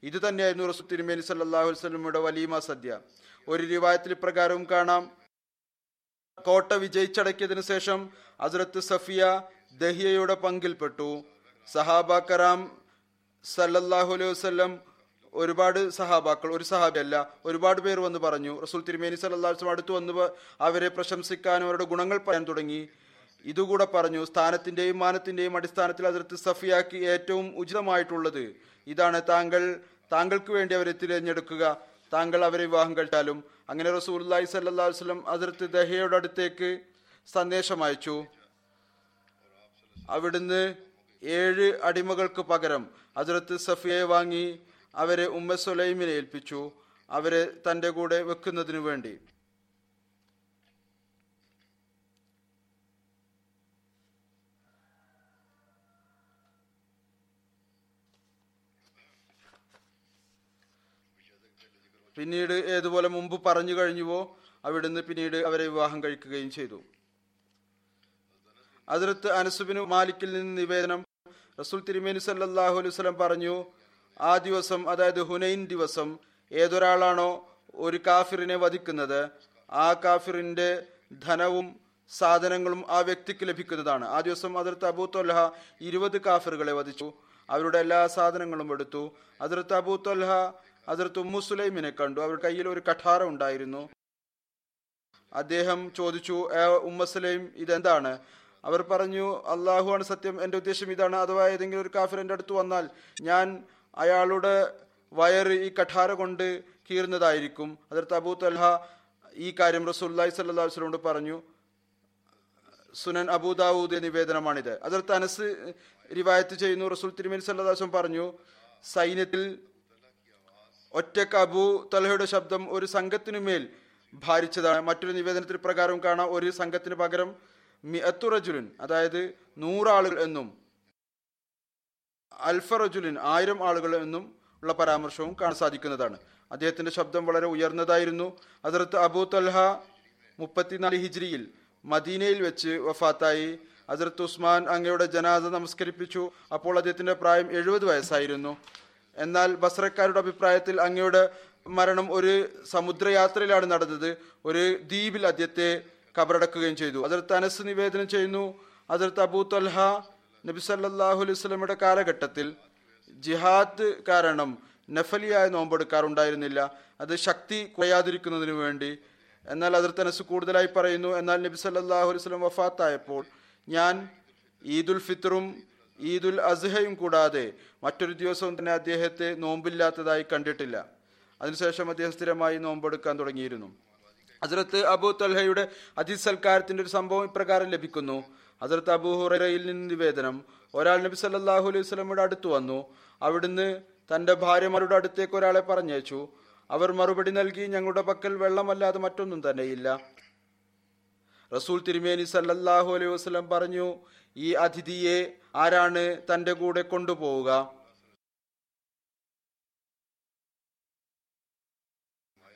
ഇത് തന്നെയായിരുന്നു റസു തിരുമേനി വസല്ലമയുടെ വലീമ സദ്യ ഒരു രൂപായത്തിൽ ഇപ്രകാരവും കാണാം കോട്ട വിജയിച്ചടക്കിയതിനു ശേഷം ഹസ്രത്ത് സഫിയ ദഹിയയുടെ പങ്കിൽപ്പെട്ടു. സഹാബ കറാം സല്ലല്ലാഹു അലൈഹി വസല്ലം ഒരുപാട് സഹാബാക്കൾ ഒരു സഹാബിയല്ല ഒരുപാട് പേർ വന്ന് പറഞ്ഞു. റസൂൽ തിരുമേനി വസല്ലം അടുത്ത് വന്ന് അവരെ പ്രശംസിക്കാനും അവരുടെ ഗുണങ്ങൾ പറയാൻ തുടങ്ങി. ഇതുകൂടെ പറഞ്ഞു സ്ഥാനത്തിന്റെയും മാനത്തിന്റെയും അടിസ്ഥാനത്തിൽ അതിർത്ത് സഫിയാക്കി ഏറ്റവും ഉചിതമായിട്ടുള്ളത് ഇതാണ്. താങ്കൾ താങ്കൾക്ക് വേണ്ടി അവരെ തിരഞ്ഞെടുക്കുക. താങ്കൾ അവരെ വിവാഹം കഴിച്ചാലും അങ്ങനെ സ്വല്ലല്ലാഹു അലൈഹി വസല്ലം അതിർത്ത് ദഹയുടെ അടുത്തേക്ക് സന്ദേശം അയച്ചു. അവിടുന്ന് ഏഴ് അടിമകൾക്ക് പകരം അതിർത്ത് സഫിയെ വാങ്ങി അവരെ ഉമ്മ സുലൈമിനെ ഏൽപ്പിച്ചു. അവരെ തന്റെ കൂടെ വെക്കുന്നതിനു വേണ്ടി. പിന്നീട് ഏതുപോലെ മുമ്പ് പറഞ്ഞു കഴിഞ്ഞുവോ അവിടുന്ന് പിന്നീട് അവരെ വിവാഹം കഴിക്കുകയും ചെയ്തു. അതിർത്ത് അനസുബിന് മാലിക്കിൽ നിന്ന് നിവേദനം റസൂൽ തിരുമേനി സല്ലല്ലാഹു അലൈഹി വസല്ലം പറഞ്ഞു ആ ദിവസം അതായത് ഹുനൈൻ ദിവസം ഏതൊരാളാണോ ഒരു കാഫിറിനെ വധിക്കുന്നത് ആ കാഫിറിന്റെ ധനവും സാധനങ്ങളും ആ വ്യക്തിക്ക് ലഭിക്കുന്നതാണ്. ആ ദിവസം അതിർത്ത് അബൂ ഇരുപത് കാഫിറുകളെ വധിച്ചു. അവരുടെ എല്ലാ സാധനങ്ങളും എടുത്തു. അതിർത്ത് അബൂ അതിർത്ത് ഉമ്മുസുലൈമിനെ കണ്ടു. അവരുടെ കയ്യിൽ ഒരു കഠാര ഉണ്ടായിരുന്നു. അദ്ദേഹം ചോദിച്ചു "ഏ, ഉമ്മ സുലൈം ഇതെന്താണ്? അവർ പറഞ്ഞു അള്ളാഹുവാണ് സത്യം. എന്റെ ഉദ്ദേശം ഇതാണ്. അഥവാ ഏതെങ്കിലും ഒരു കാഫിർ എന്റെ അടുത്ത് വന്നാൽ ഞാൻ അയാളുടെ വയറ് ഈ കഠാര കൊണ്ട് കീറുന്നതായിരിക്കും. അതിർത്ത് അബൂ തൽഹ ഈ കാര്യം റസൂല്ലായി സല്ലാ വസ്ലോട് പറഞ്ഞു. സുനൻ അബൂദാവൂദ് നിവേദനമാണിത്. അതിർത്ത് അനസ് റിവായത്ത് ചെയ്യുന്നു. റസൂൽ തിരുമേനി സല്ലാസ്വം പറഞ്ഞു സൈന്യത്തിൽ ഒറ്റയ്ക്ക് അബൂ തലഹയുടെ ശബ്ദം ഒരു സംഘത്തിനുമേൽ ഭാരിച്ചതാണ്. മറ്റൊരു നിവേദനത്തിൽ പ്രകാരം കാണാം ഒരു സംഘത്തിന് പകരം മിഅത്തുറജുലിൻ അതായത് നൂറാളുകൾ എന്നും അൽഫറജുലിൻ ആയിരം ആളുകൾ എന്നും ഉള്ള പരാമർശവും കാണാൻ സാധിക്കുന്നതാണ്. അദ്ദേഹത്തിന്റെ ശബ്ദം വളരെ ഉയർന്നതായിരുന്നു. അതിർത്ത് അബൂ തൽഹ മുപ്പത്തിനാല് ഹിജ്രിയിൽ മദീനയിൽ വെച്ച് വഫാത്തായി. അതിർത്ത് ഉസ്മാൻ അങ്ങയുടെ ജനാസ നമസ്കരിപ്പിച്ചു. അപ്പോൾ അദ്ദേഹത്തിന്റെ പ്രായം എഴുപത് വയസ്സായിരുന്നു. എന്നാൽ ബസ്രക്കാരുടെ അഭിപ്രായത്തിൽ അങ്ങയുടെ മരണം ഒരു സമുദ്രയാത്രയിലാണ് നടന്നത്. ഒരു ദ്വീപിൽ അദ്ദേഹത്തെ കബറടക്കുകയും ചെയ്തു. അതിർത്ത് അനസ് നിവേദനം ചെയ്യുന്നു അതിർത്ത് അബൂ തൽഹ നബി സല്ലാഹു അലൈഹി കാലഘട്ടത്തിൽ ജിഹാദ് കാരണം നഫലിയായ നോമ്പെടുക്കാറുണ്ടായിരുന്നില്ല. അത് ശക്തി കുറയാതിരിക്കുന്നതിനു വേണ്ടി. എന്നാൽ അതിർത്ത് അനസ് കൂടുതലായി പറയുന്നു എന്നാൽ നബി സല്ലാഹു അലൈഹി വഫാത്തായപ്പോൾ ഞാൻ ഈദുൽ ഫിത്തറും ഈദുൽ അസ്ഹയും കൂടാതെ മറ്റൊരു ദിവസവും തന്നെ അദ്ദേഹത്തെ നോമ്പില്ലാത്തതായി കണ്ടിട്ടില്ല. അതിനുശേഷം അദ്ദേഹം സ്ഥിരമായി നോമ്പെടുക്കാൻ തുടങ്ങിയിരുന്നു. ഹസ്രത്ത് അബൂ തൽഹയുടെ അതിസൽക്കാരത്തിന്റെ ഒരു സംഭവം ഇപ്രകാരം ലഭിക്കുന്നു. ഹസ്രത്ത് അബു ഹുറയിൽ നിന്ന് നിവേദനം ഒരാൾ നബി സല്ലാഹു അലൈഹി സ്വലമിയുടെ അടുത്ത് വന്നു. അവിടുന്ന് തന്റെ ഭാര്യമാരുടെ അടുത്തേക്ക് ഒരാളെ പറഞ്ഞയച്ചു. അവർ മറുപടി നൽകി ഞങ്ങളുടെ പക്കൽ വെള്ളമല്ലാതെ മറ്റൊന്നും തന്നെയില്ല. റസൂൽ തിരുമേനി സല്ലല്ലാഹു അലൈഹി വസ്ലം പറഞ്ഞു ഈ അതിഥിയെ ആരാണ് തന്റെ കൂടെ കൊണ്ടുപോവുക?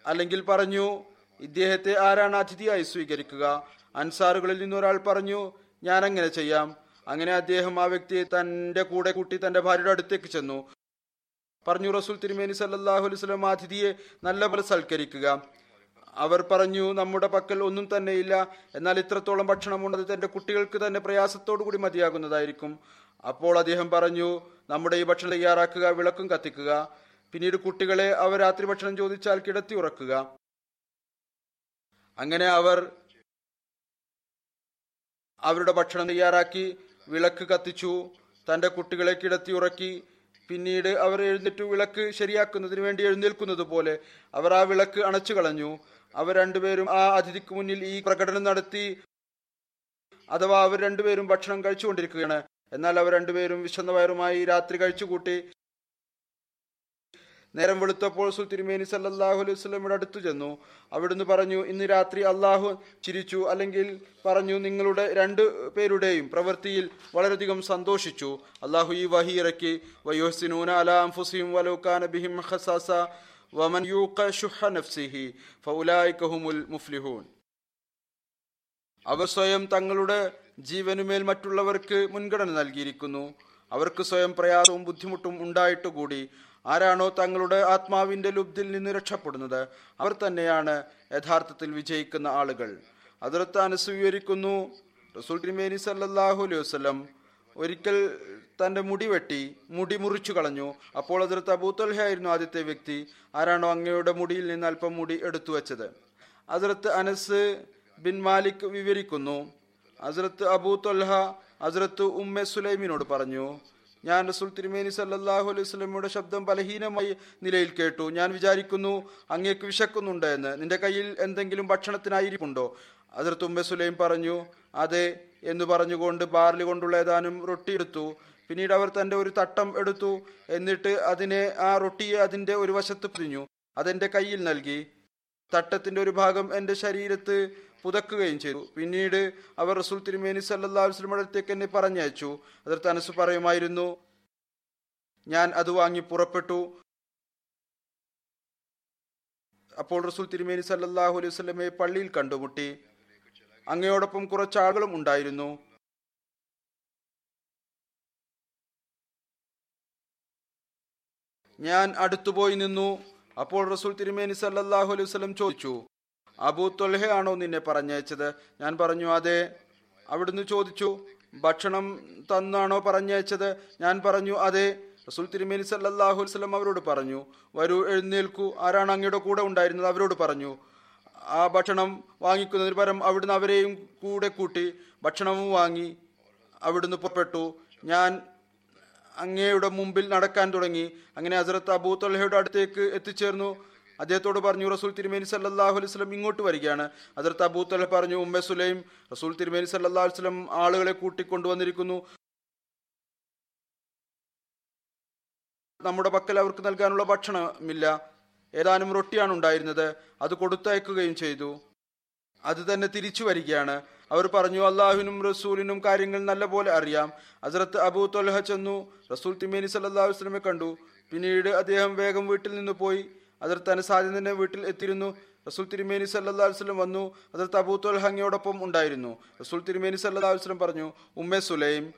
അല്ലെങ്കിൽ പറഞ്ഞു ഇദ്ദേഹത്തെ ആരാണ് അതിഥിയായി സ്വീകരിക്കുക? അൻസാറുകളിൽ നിന്ന് ഒരാൾ പറഞ്ഞു ഞാൻ അങ്ങനെ ചെയ്യാം. അങ്ങനെ അദ്ദേഹം ആ വ്യക്തിയെ തന്റെ കൂടെ കൂട്ടി തന്റെ ഭാര്യയുടെ അടുത്തേക്ക് ചെന്നു. പറഞ്ഞു റസൂൽ തിരുമേനി സല്ലല്ലാഹു അലൈഹി വസല്ലം അതിഥിയെ നല്ലപോലെ സൽക്കരിക്കുക. അവർ പറഞ്ഞു നമ്മുടെ പക്കൽ ഒന്നും തന്നെയില്ല എന്നാൽ ഇത്രത്തോളം ഭക്ഷണമുണ്ടത് തന്റെ കുട്ടികൾക്ക് തന്നെ പ്രയാസത്തോടു കൂടി മതിയാകുന്നതായിരിക്കും. അപ്പോൾ അദ്ദേഹം പറഞ്ഞു നമ്മുടെ ഈ ഭക്ഷണം തയ്യാറാക്കുക വിളക്കും കത്തിക്കുക. പിന്നീട് കുട്ടികളെ അവർ രാത്രി ഭക്ഷണം ചോദിച്ചാൽ കിടത്തി ഉറക്കുക. അങ്ങനെ അവർ അവരുടെ ഭക്ഷണം തയ്യാറാക്കി വിളക്ക് കത്തിച്ചു തന്റെ കുട്ടികളെ കിടത്തി ഉറക്കി. പിന്നീട് അവർ എഴുന്നേറ്റു വിളക്ക് ശരിയാക്കുന്നതിന് വേണ്ടി എഴുന്നേൽക്കുന്നത് പോലെ അവർ ആ വിളക്ക് അണച്ചു കളഞ്ഞു. അവർ രണ്ടുപേരും ആ അതിഥിക്ക് മുന്നിൽ ഈ പ്രകടനം നടത്തി അഥവാ അവർ രണ്ടുപേരും ഭക്ഷണം കഴിച്ചുകൊണ്ടിരിക്കുകയാണ്. എന്നാൽ അവർ രണ്ടുപേരും വിശന്ന വയറുമായി രാത്രി കഴിച്ചുകൂട്ടി. നേരം വെളുത്തപ്പോൾ സുത്തിരുമേനി സല്ലാഹു അലൈഹി സ്വലമിയുടെ അടുത്തു ചെന്നു. അവിടുന്ന് പറഞ്ഞു ഇന്ന് രാത്രി അള്ളാഹു ചിരിച്ചു അല്ലെങ്കിൽ പറഞ്ഞു നിങ്ങളുടെ രണ്ട് പേരുടെയും പ്രവൃത്തിയിൽ വളരെയധികം സന്തോഷിച്ചു. അള്ളാഹു ഈ വഹി ഇറക്കി. വയോസിനൂന അലാം ഫുസീം വലോഖാൻ ബിഹിം ഖസാസ വമൻ شح നഫ്സിഹി ഫൗലായിക هم മുഫ്ലിഹൂൻ അവർ സ്വയം തങ്ങളുടെ ജീവനുമേൽ മറ്റുള്ളവർക്ക് മുൻഗണന നൽകിയിരിക്കുന്നു. അവർക്ക് സ്വയം പ്രയാസവും ബുദ്ധിമുട്ടും ഉണ്ടായിട്ടുകൂടി. ആരാണോ തങ്ങളുടെ ആത്മാവിന്റെ ലുബ്ധിൽ നിന്ന് രക്ഷപ്പെടുന്നത് അവർ തന്നെയാണ് യഥാർത്ഥത്തിൽ വിജയിക്കുന്ന ആളുകൾ. അതിർത്ത് അനുസ്വീകരിക്കുന്നു റസൂൽ തിരുമേനി സല്ലല്ലാഹു അലൈഹി വസല്ലം. ഒരിക്കൽ തന്റെ മുടി വെട്ടി മുടി മുറിച്ചു കളഞ്ഞു. അപ്പോൾ അതിർത്ത് അബൂത്തൽഹ ആയിരുന്നു ആദ്യത്തെ വ്യക്തി. ആരാണോ അങ്ങയുടെ മുടിയിൽ നിന്ന് അല്പം മുടി എടുത്തു വെച്ചത്. അതിർത്ത് അനസ് ബിൻ മാലിക് വിവരിക്കുന്നു. അസരത്ത് അബൂ അസരത്ത് ഉമ്മ സുലൈമിനോട് പറഞ്ഞു ഞാൻ റസൂൽ തിരുമേനി സല്ലാഹു അലൈഹി സ്വലമിയുടെ ശബ്ദം ബലഹീനമായി നിലയിൽ കേട്ടു. ഞാൻ വിചാരിക്കുന്നു അങ്ങേക്ക് വിശക്കുന്നുണ്ട് എന്ന്. നിന്റെ കയ്യിൽ എന്തെങ്കിലും ഭക്ഷണത്തിനായിരിക്കുണ്ടോ അതിർത്ത് ഉമ്മ സുലൈം പറഞ്ഞു അതെ എന്ന് പറഞ്ഞുകൊണ്ട് ബാർലി കൊണ്ടുള്ള ഏതാനും റൊട്ടി എടുത്തു. പിന്നീട് അവർ തന്റെ ഒരു തട്ടം എടുത്തു. എന്നിട്ട് അതിനെ ആ റൊട്ടിയെ അതിന്റെ ഒരു വശത്ത് പിരിഞ്ഞു അതെന്റെ കയ്യിൽ നൽകി. തട്ടത്തിന്റെ ഒരു ഭാഗം എന്റെ ശരീരത്ത് പുതക്കുകയും ചെയ്തു. പിന്നീട് അവർ റസൂൽ തിരുമേനി വസല്ലമയുടെ അടുത്തേക്ക് എന്നെ പറഞ്ഞയച്ചു. അതർ തനസ് പറയുമായിരുന്നു ഞാൻ അത് വാങ്ങി പുറപ്പെട്ടു. അപ്പോൾ റസൂൽ തിരുമേനി സല്ലാഹു അലൈഹി പള്ളിയിൽ കണ്ടുമുട്ടി. അങ്ങയോടൊപ്പം കുറച്ചാളുകളും ഉണ്ടായിരുന്നു. ഞാൻ അടുത്തുപോയി നിന്നു. അപ്പോൾ റസൂൽ തിരുമേനി സല്ലല്ലാഹു അലൈഹി വസല്ലം ചോദിച്ചു അബൂ തൊൽഹയാണോ നിന്നെ പറഞ്ഞയച്ചത്? ഞാൻ പറഞ്ഞു അതെ. അവിടുന്ന് ചോദിച്ചു ഭക്ഷണം തന്നാണോ പറഞ്ഞയച്ചത്? ഞാൻ പറഞ്ഞു അതെ. റസൂൽ തിരുമേനി സല്ലല്ലാഹു അലൈഹി വസല്ലം അവരോട് പറഞ്ഞു വരൂ എഴുന്നേൽക്കൂ. ആരാണ് അങ്ങയുടെ കൂടെ ഉണ്ടായിരുന്നത്? അവരോട് പറഞ്ഞു ആ ഭക്ഷണം വാങ്ങിക്കുന്നതിന് പരം അവിടുന്ന് അവരെയും കൂടെ കൂട്ടി ഭക്ഷണവും വാങ്ങി അവിടുന്ന് പുറപ്പെട്ടു. ഞാൻ അങ്ങയുടെ മുമ്പിൽ നടക്കാൻ തുടങ്ങി. അങ്ങനെ ഹസരത്ത് അബൂ തൊൽഹയുടെ അടുത്തേക്ക് എത്തിച്ചേർന്നു. അദ്ദേഹത്തോട് പറഞ്ഞു റസൂൽ തിരുമേനി സല്ലാഹു അലൈഹി വസല്ലം ഇങ്ങോട്ട് വരികയാണ്. ഹസരത്ത് അബൂ തൊൽഹ പറഞ്ഞു ഉമ്മ സുലൈം റസൂൽ തിരുമേനി സല്ലല്ലാഹു അലൈഹി വസല്ലം ആളുകളെ കൂട്ടിക്കൊണ്ടുവന്നിരിക്കുന്നു നമ്മുടെ പക്കൽ അവർക്ക് നൽകാനുള്ള ഭക്ഷണമില്ല. ഏതാനും റൊട്ടിയാണ് ഉണ്ടായിരുന്നത് അത് കൊടുത്തയക്കുകയും ചെയ്തു. അത് തന്നെ തിരിച്ചു വരികയാണ്. അവർ പറഞ്ഞു അള്ളാഹുവിനും റസൂലിനും കാര്യങ്ങൾ നല്ലപോലെ അറിയാം. അസറത്ത് അബൂ തൊലഹ ചെന്നു. റസൂൽ തിമേനി സല്ലാ വസ്ലമെ കണ്ടു. പിന്നീട് അദ്ദേഹം വേഗം വീട്ടിൽ നിന്ന് പോയി. ഹസ്രത്ത് അനസാദിന്റെ വീട്ടിൽ എത്തിയിരുന്നു. റസൂൽ തിരുമേനി സല്ലാ വസ്ലം വന്നു. അതിർത്ത് അബൂ ഹങ്ങിയോടൊപ്പം ഉണ്ടായിരുന്നു. റസൂൽ തിരുമേനി സല്ലാ വസ്ലം പറഞ്ഞു ഉമ്മെ സുലൈം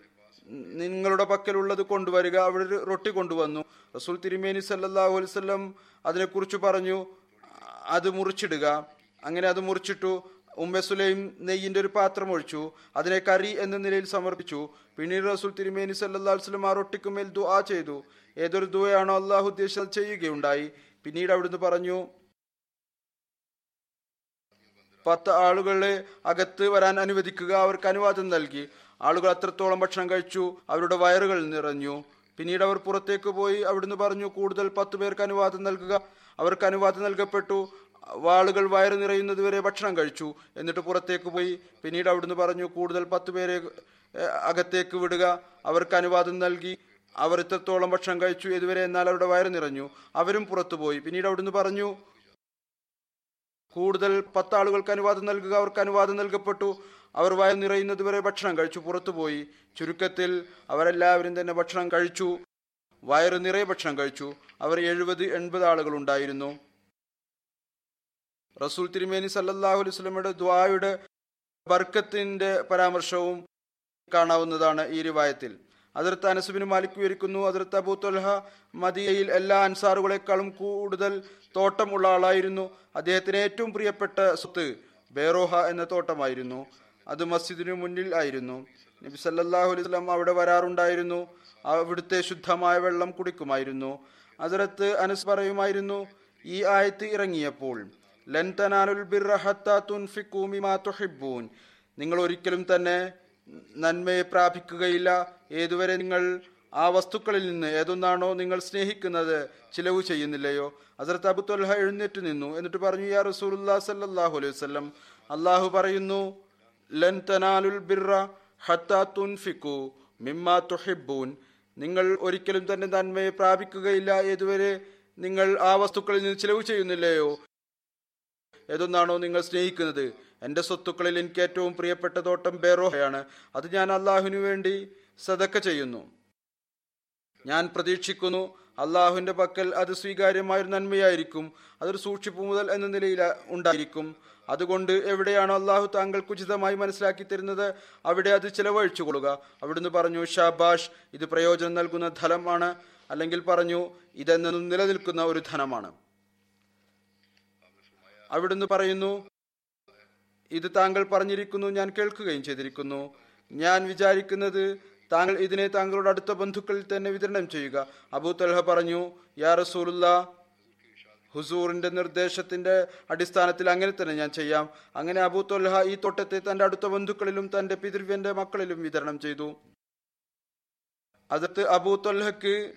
നിങ്ങളുടെ പക്കലുള്ളത് കൊണ്ടുവരിക. അവിടെ ഒരു റൊട്ടി കൊണ്ടുവന്നു. റസൂൽ തിരുമേനി സല്ലാഹു അലൈവല്ലം അതിനെക്കുറിച്ച് പറഞ്ഞു അത് മുറിച്ചിടുക. അങ്ങനെ അത് മുറിച്ചിട്ടു. ഉമ്മ സുലൈം നെയ്യിന്റെ ഒരു പാത്രം ഒഴിച്ചു. അതിനെ കറി എന്ന നിലയിൽ സമർപ്പിച്ചു. പിന്നീട് റസൂൽ തിരുമേനി സല്ലാ വസ്ലം ആ റൊട്ടിക്കുമേൽ ദുആ ചെയ്തു. ഏതൊരു ദുആയാണോ അള്ളാഹു ഉദ്ദേശിച്ചത് ചെയ്യുകയുണ്ടായി. പിന്നീട് അവിടുന്ന് പറഞ്ഞു പത്ത് ആളുകളെ അകത്ത് വരാൻ അനുവദിക്കുക. അവർക്ക് അനുവാദം നൽകി. ആളുകൾ അത്രത്തോളം ഭക്ഷണം കഴിച്ചു അവരുടെ വയറുകൾ നിറഞ്ഞു. പിന്നീട് അവർ പുറത്തേക്ക് പോയി അവിടുന്ന് പറഞ്ഞു കൂടുതൽ പത്ത് പേർക്ക് അനുവാദം നൽകുക. അവർക്ക് അനുവാദം നൽകപ്പെട്ടു. വാളുകൾ വയറ് നിറയുന്നത് വരെ ഭക്ഷണം കഴിച്ചു. എന്നിട്ട് പുറത്തേക്ക് പോയി. പിന്നീട് അവിടുന്ന് പറഞ്ഞു കൂടുതൽ പത്ത് പേരെ അകത്തേക്ക് വിടുക. അവർക്ക് അനുവാദം നൽകി. അവർ ഇത്രത്തോളം ഭക്ഷണം കഴിച്ചു. ഇതുവരെ എന്നാൽ അവരുടെ വയറ് നിറഞ്ഞു. അവരും പുറത്തുപോയി പിന്നീട് അവിടുന്ന് പറഞ്ഞു കൂടുതൽ പത്താളുകൾക്ക് അനുവാദം നൽകുക. അവർക്ക് അനുവാദം നൽകപ്പെട്ടു. അവർ വയർ നിറയുന്നത് വരെ ഭക്ഷണം കഴിച്ചു പുറത്തുപോയി ചുരുക്കത്തിൽ അവരെല്ലാവരും തന്നെ ഭക്ഷണം കഴിച്ചു. വയറ് നിറയെ ഭക്ഷണം കഴിച്ചു. അവർ എഴുപത് എൺപത് ആളുകൾ ഉണ്ടായിരുന്നു. റസൂൽ തിരുമേനി സല്ലല്ലാഹു അലൈഹി ദ്വായുടെ ബർക്കത്തിന്റെ പരാമർശവും കാണാവുന്നതാണ് ഈ റിവായത്തിൽ. അതിർത്ത അനസുബിന് മാലിക് വിവരിക്കുന്നു അതിർത്ത അബൂത്തൊലഹ മദിയയിൽ എല്ലാ അൻസാറുകളെക്കാളും കൂടുതൽ തോട്ടം ഉള്ള ആളായിരുന്നു. അദ്ദേഹത്തിന് ഏറ്റവും പ്രിയപ്പെട്ട സ്വത്ത് ബേറോഹ എന്ന തോട്ടമായിരുന്നു. അത് മസ്ജിദിനു മുന്നിൽ ആയിരുന്നു. നബി സല്ലാഹു അലൈഹി വസല്ലം അവിടെ വരാറുണ്ടായിരുന്നു. അവിടുത്തെ ശുദ്ധമായ വെള്ളം കുടിക്കുമായിരുന്നു. അതിരത്ത് അനസ് പറയുമായിരുന്നു ഈ ആയത്ത് ഇറങ്ങിയപ്പോൾ നിങ്ങൾ ഒരിക്കലും തന്നെ നന്മയെ പ്രാപിക്കുകയില്ല. ഏതുവരെ നിങ്ങൾ ആ വസ്തുക്കളിൽ നിന്ന് ഏതൊന്നാണോ നിങ്ങൾ സ്നേഹിക്കുന്നത് ചിലവ് ചെയ്യുന്നില്ലയോ? ഹസരത്ത് അബു എഴുന്നേറ്റ് നിന്നു. എന്നിട്ട് പറഞ്ഞു യാ റസൂർ സല്ലല്ലാഹു അലൈഹി വസല്ലം അള്ളാഹു പറയുന്നു തുൻഫിക്കു മിമ്മാ തുഹിബ്ബൂൻ നിങ്ങൾ ഒരിക്കലും തന്നെ നന്മയെ പ്രാപിക്കുകയില്ല. ഇതുവരെ നിങ്ങൾ ആ വസ്തുക്കളിൽ നിന്ന് ചിലവ് ചെയ്യുന്നില്ലയോ? ഏതൊന്നാണോ നിങ്ങൾ സ്നേഹിക്കുന്നത്? എന്റെ സ്വത്തുക്കളിൽ എനിക്ക് ഏറ്റവും പ്രിയപ്പെട്ട തോട്ടം ബേറോഹയാണ്. അത് ഞാൻ അള്ളാഹുവിനു വേണ്ടി സതക്ക ചെയ്യുന്നു. ഞാൻ പ്രതീക്ഷിക്കുന്നു അള്ളാഹുവിന്റെ പക്കൽ അത് സ്വീകാര്യമായൊരു നന്മയായിരിക്കും. അതൊരു സൂക്ഷിപ്പ് മുതൽ എന്ന നിലയിൽ ഉണ്ടായിരിക്കും. അതുകൊണ്ട് എവിടെയാണോ അള്ളാഹു താങ്കൾക്ക് ഉചിതമായി മനസ്സിലാക്കി തരുന്നത് അവിടെ അത് ചിലവഴിച്ചു കൊള്ളുക അവിടുന്ന് പറഞ്ഞു ഷാബാഷ് ഇത് പ്രയോജനം നൽകുന്ന ധനമാണ് അല്ലെങ്കിൽ പറഞ്ഞു ഇതെന്നും നിലനിൽക്കുന്ന ഒരു ധനമാണ്. അവിടുന്ന് പറയുന്നു ഇത് താങ്കൾ പറഞ്ഞിരിക്കുന്നു ഞാൻ കേൾക്കുകയും ചെയ്തിരിക്കുന്നു. ഞാൻ വിചാരിക്കുന്നത് താങ്കൾ ഇതിനെ താങ്കളുടെ അടുത്ത ബന്ധുക്കളിൽ തന്നെ വിതരണം ചെയ്യുക. അബൂ തൽഹ പറഞ്ഞു യാ റസൂലുള്ള ഹുസൂറിന്റെ നിർദ്ദേശത്തിന്റെ അടിസ്ഥാനത്തിൽ അങ്ങനെ തന്നെ ഞാൻ ചെയ്യാം. അങ്ങനെ അബൂ തൊൽഹ ഈ തോട്ടത്തെ തന്റെ അടുത്ത ബന്ധുക്കളിലും തന്റെ പിതൃവ്യന്റെ മക്കളിലും വിതരണം ചെയ്തു. അതിർത്ത് അബൂ തൊൽഹക്ക്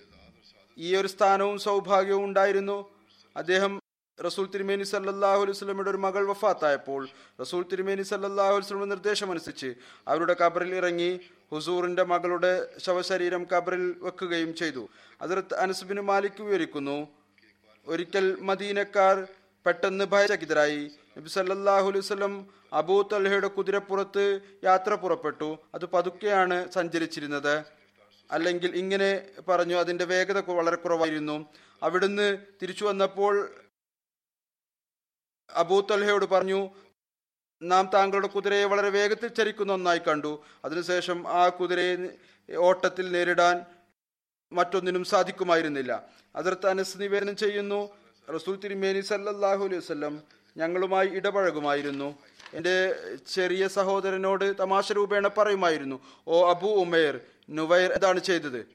ഈ ഒരു സ്ഥാനവും സൗഭാഗ്യവും ഉണ്ടായിരുന്നു. അദ്ദേഹം റസൂൽ തിരുമേനി സല്ലല്ലാഹു അലൈഹി വസല്ലമയുടെ ഒരു മകൾ വഫാത്തായപ്പോൾ റസൂൽ തിരുമേനി സല്ലാഹു അലൈഹി നിർദ്ദേശം നിർദ്ദേശമനുസരിച്ച് അവരുടെ കബറിൽ ഇറങ്ങി ഹുസൂറിന്റെ മകളുടെ ശവശരീരം കബറിൽ വെക്കുകയും ചെയ്തു. അതിർത്ത് അനസുബിന് മാലിക് വിവരിക്കുന്നു ഒരിക്കൽ മദീനക്കാർ പെട്ടെന്ന് ഭയചകിതരായി. നബി സല്ലല്ലാഹു അലൈഹി വസല്ലം അബൂ തൽഹയുടെ കുതിരപ്പുറത്ത് യാത്ര പുറപ്പെട്ടു. അത് പതുക്കെയാണ് സഞ്ചരിച്ചിരുന്നത്. അല്ലെങ്കിൽ ഇങ്ങനെ പറഞ്ഞു അതിന്റെ വേഗത വളരെ കുറവായിരുന്നു. അവിടുന്ന് തിരിച്ചു വന്നപ്പോൾ അബൂ തൽഹയോട് പറഞ്ഞു നാം താങ്കളുടെ കുതിരയെ വളരെ വേഗത്തിൽ ചരിക്കുന്ന ഒന്നായി കണ്ടു. അതിനുശേഷം ആ കുതിരയെ ഓട്ടത്തിൽ നേരിടാൻ മറ്റൊന്നിനും സാധിക്കുമായിരുന്നില്ല. അതിർത്ത് അനസ് നിവേദനം ചെയ്യുന്നു റസൂൽ തിരുമേനി സല്ലാഹു അലൈഹി വസല്ലം ഞങ്ങളുമായി ഇടപഴകുമായിരുന്നു. എന്റെ ചെറിയ സഹോദരനോട് തമാശ രൂപേണ പറയുമായിരുന്നു ഓ അബു ഉമേർ നുവൈർ എന്താണ് ചെയ്തത്?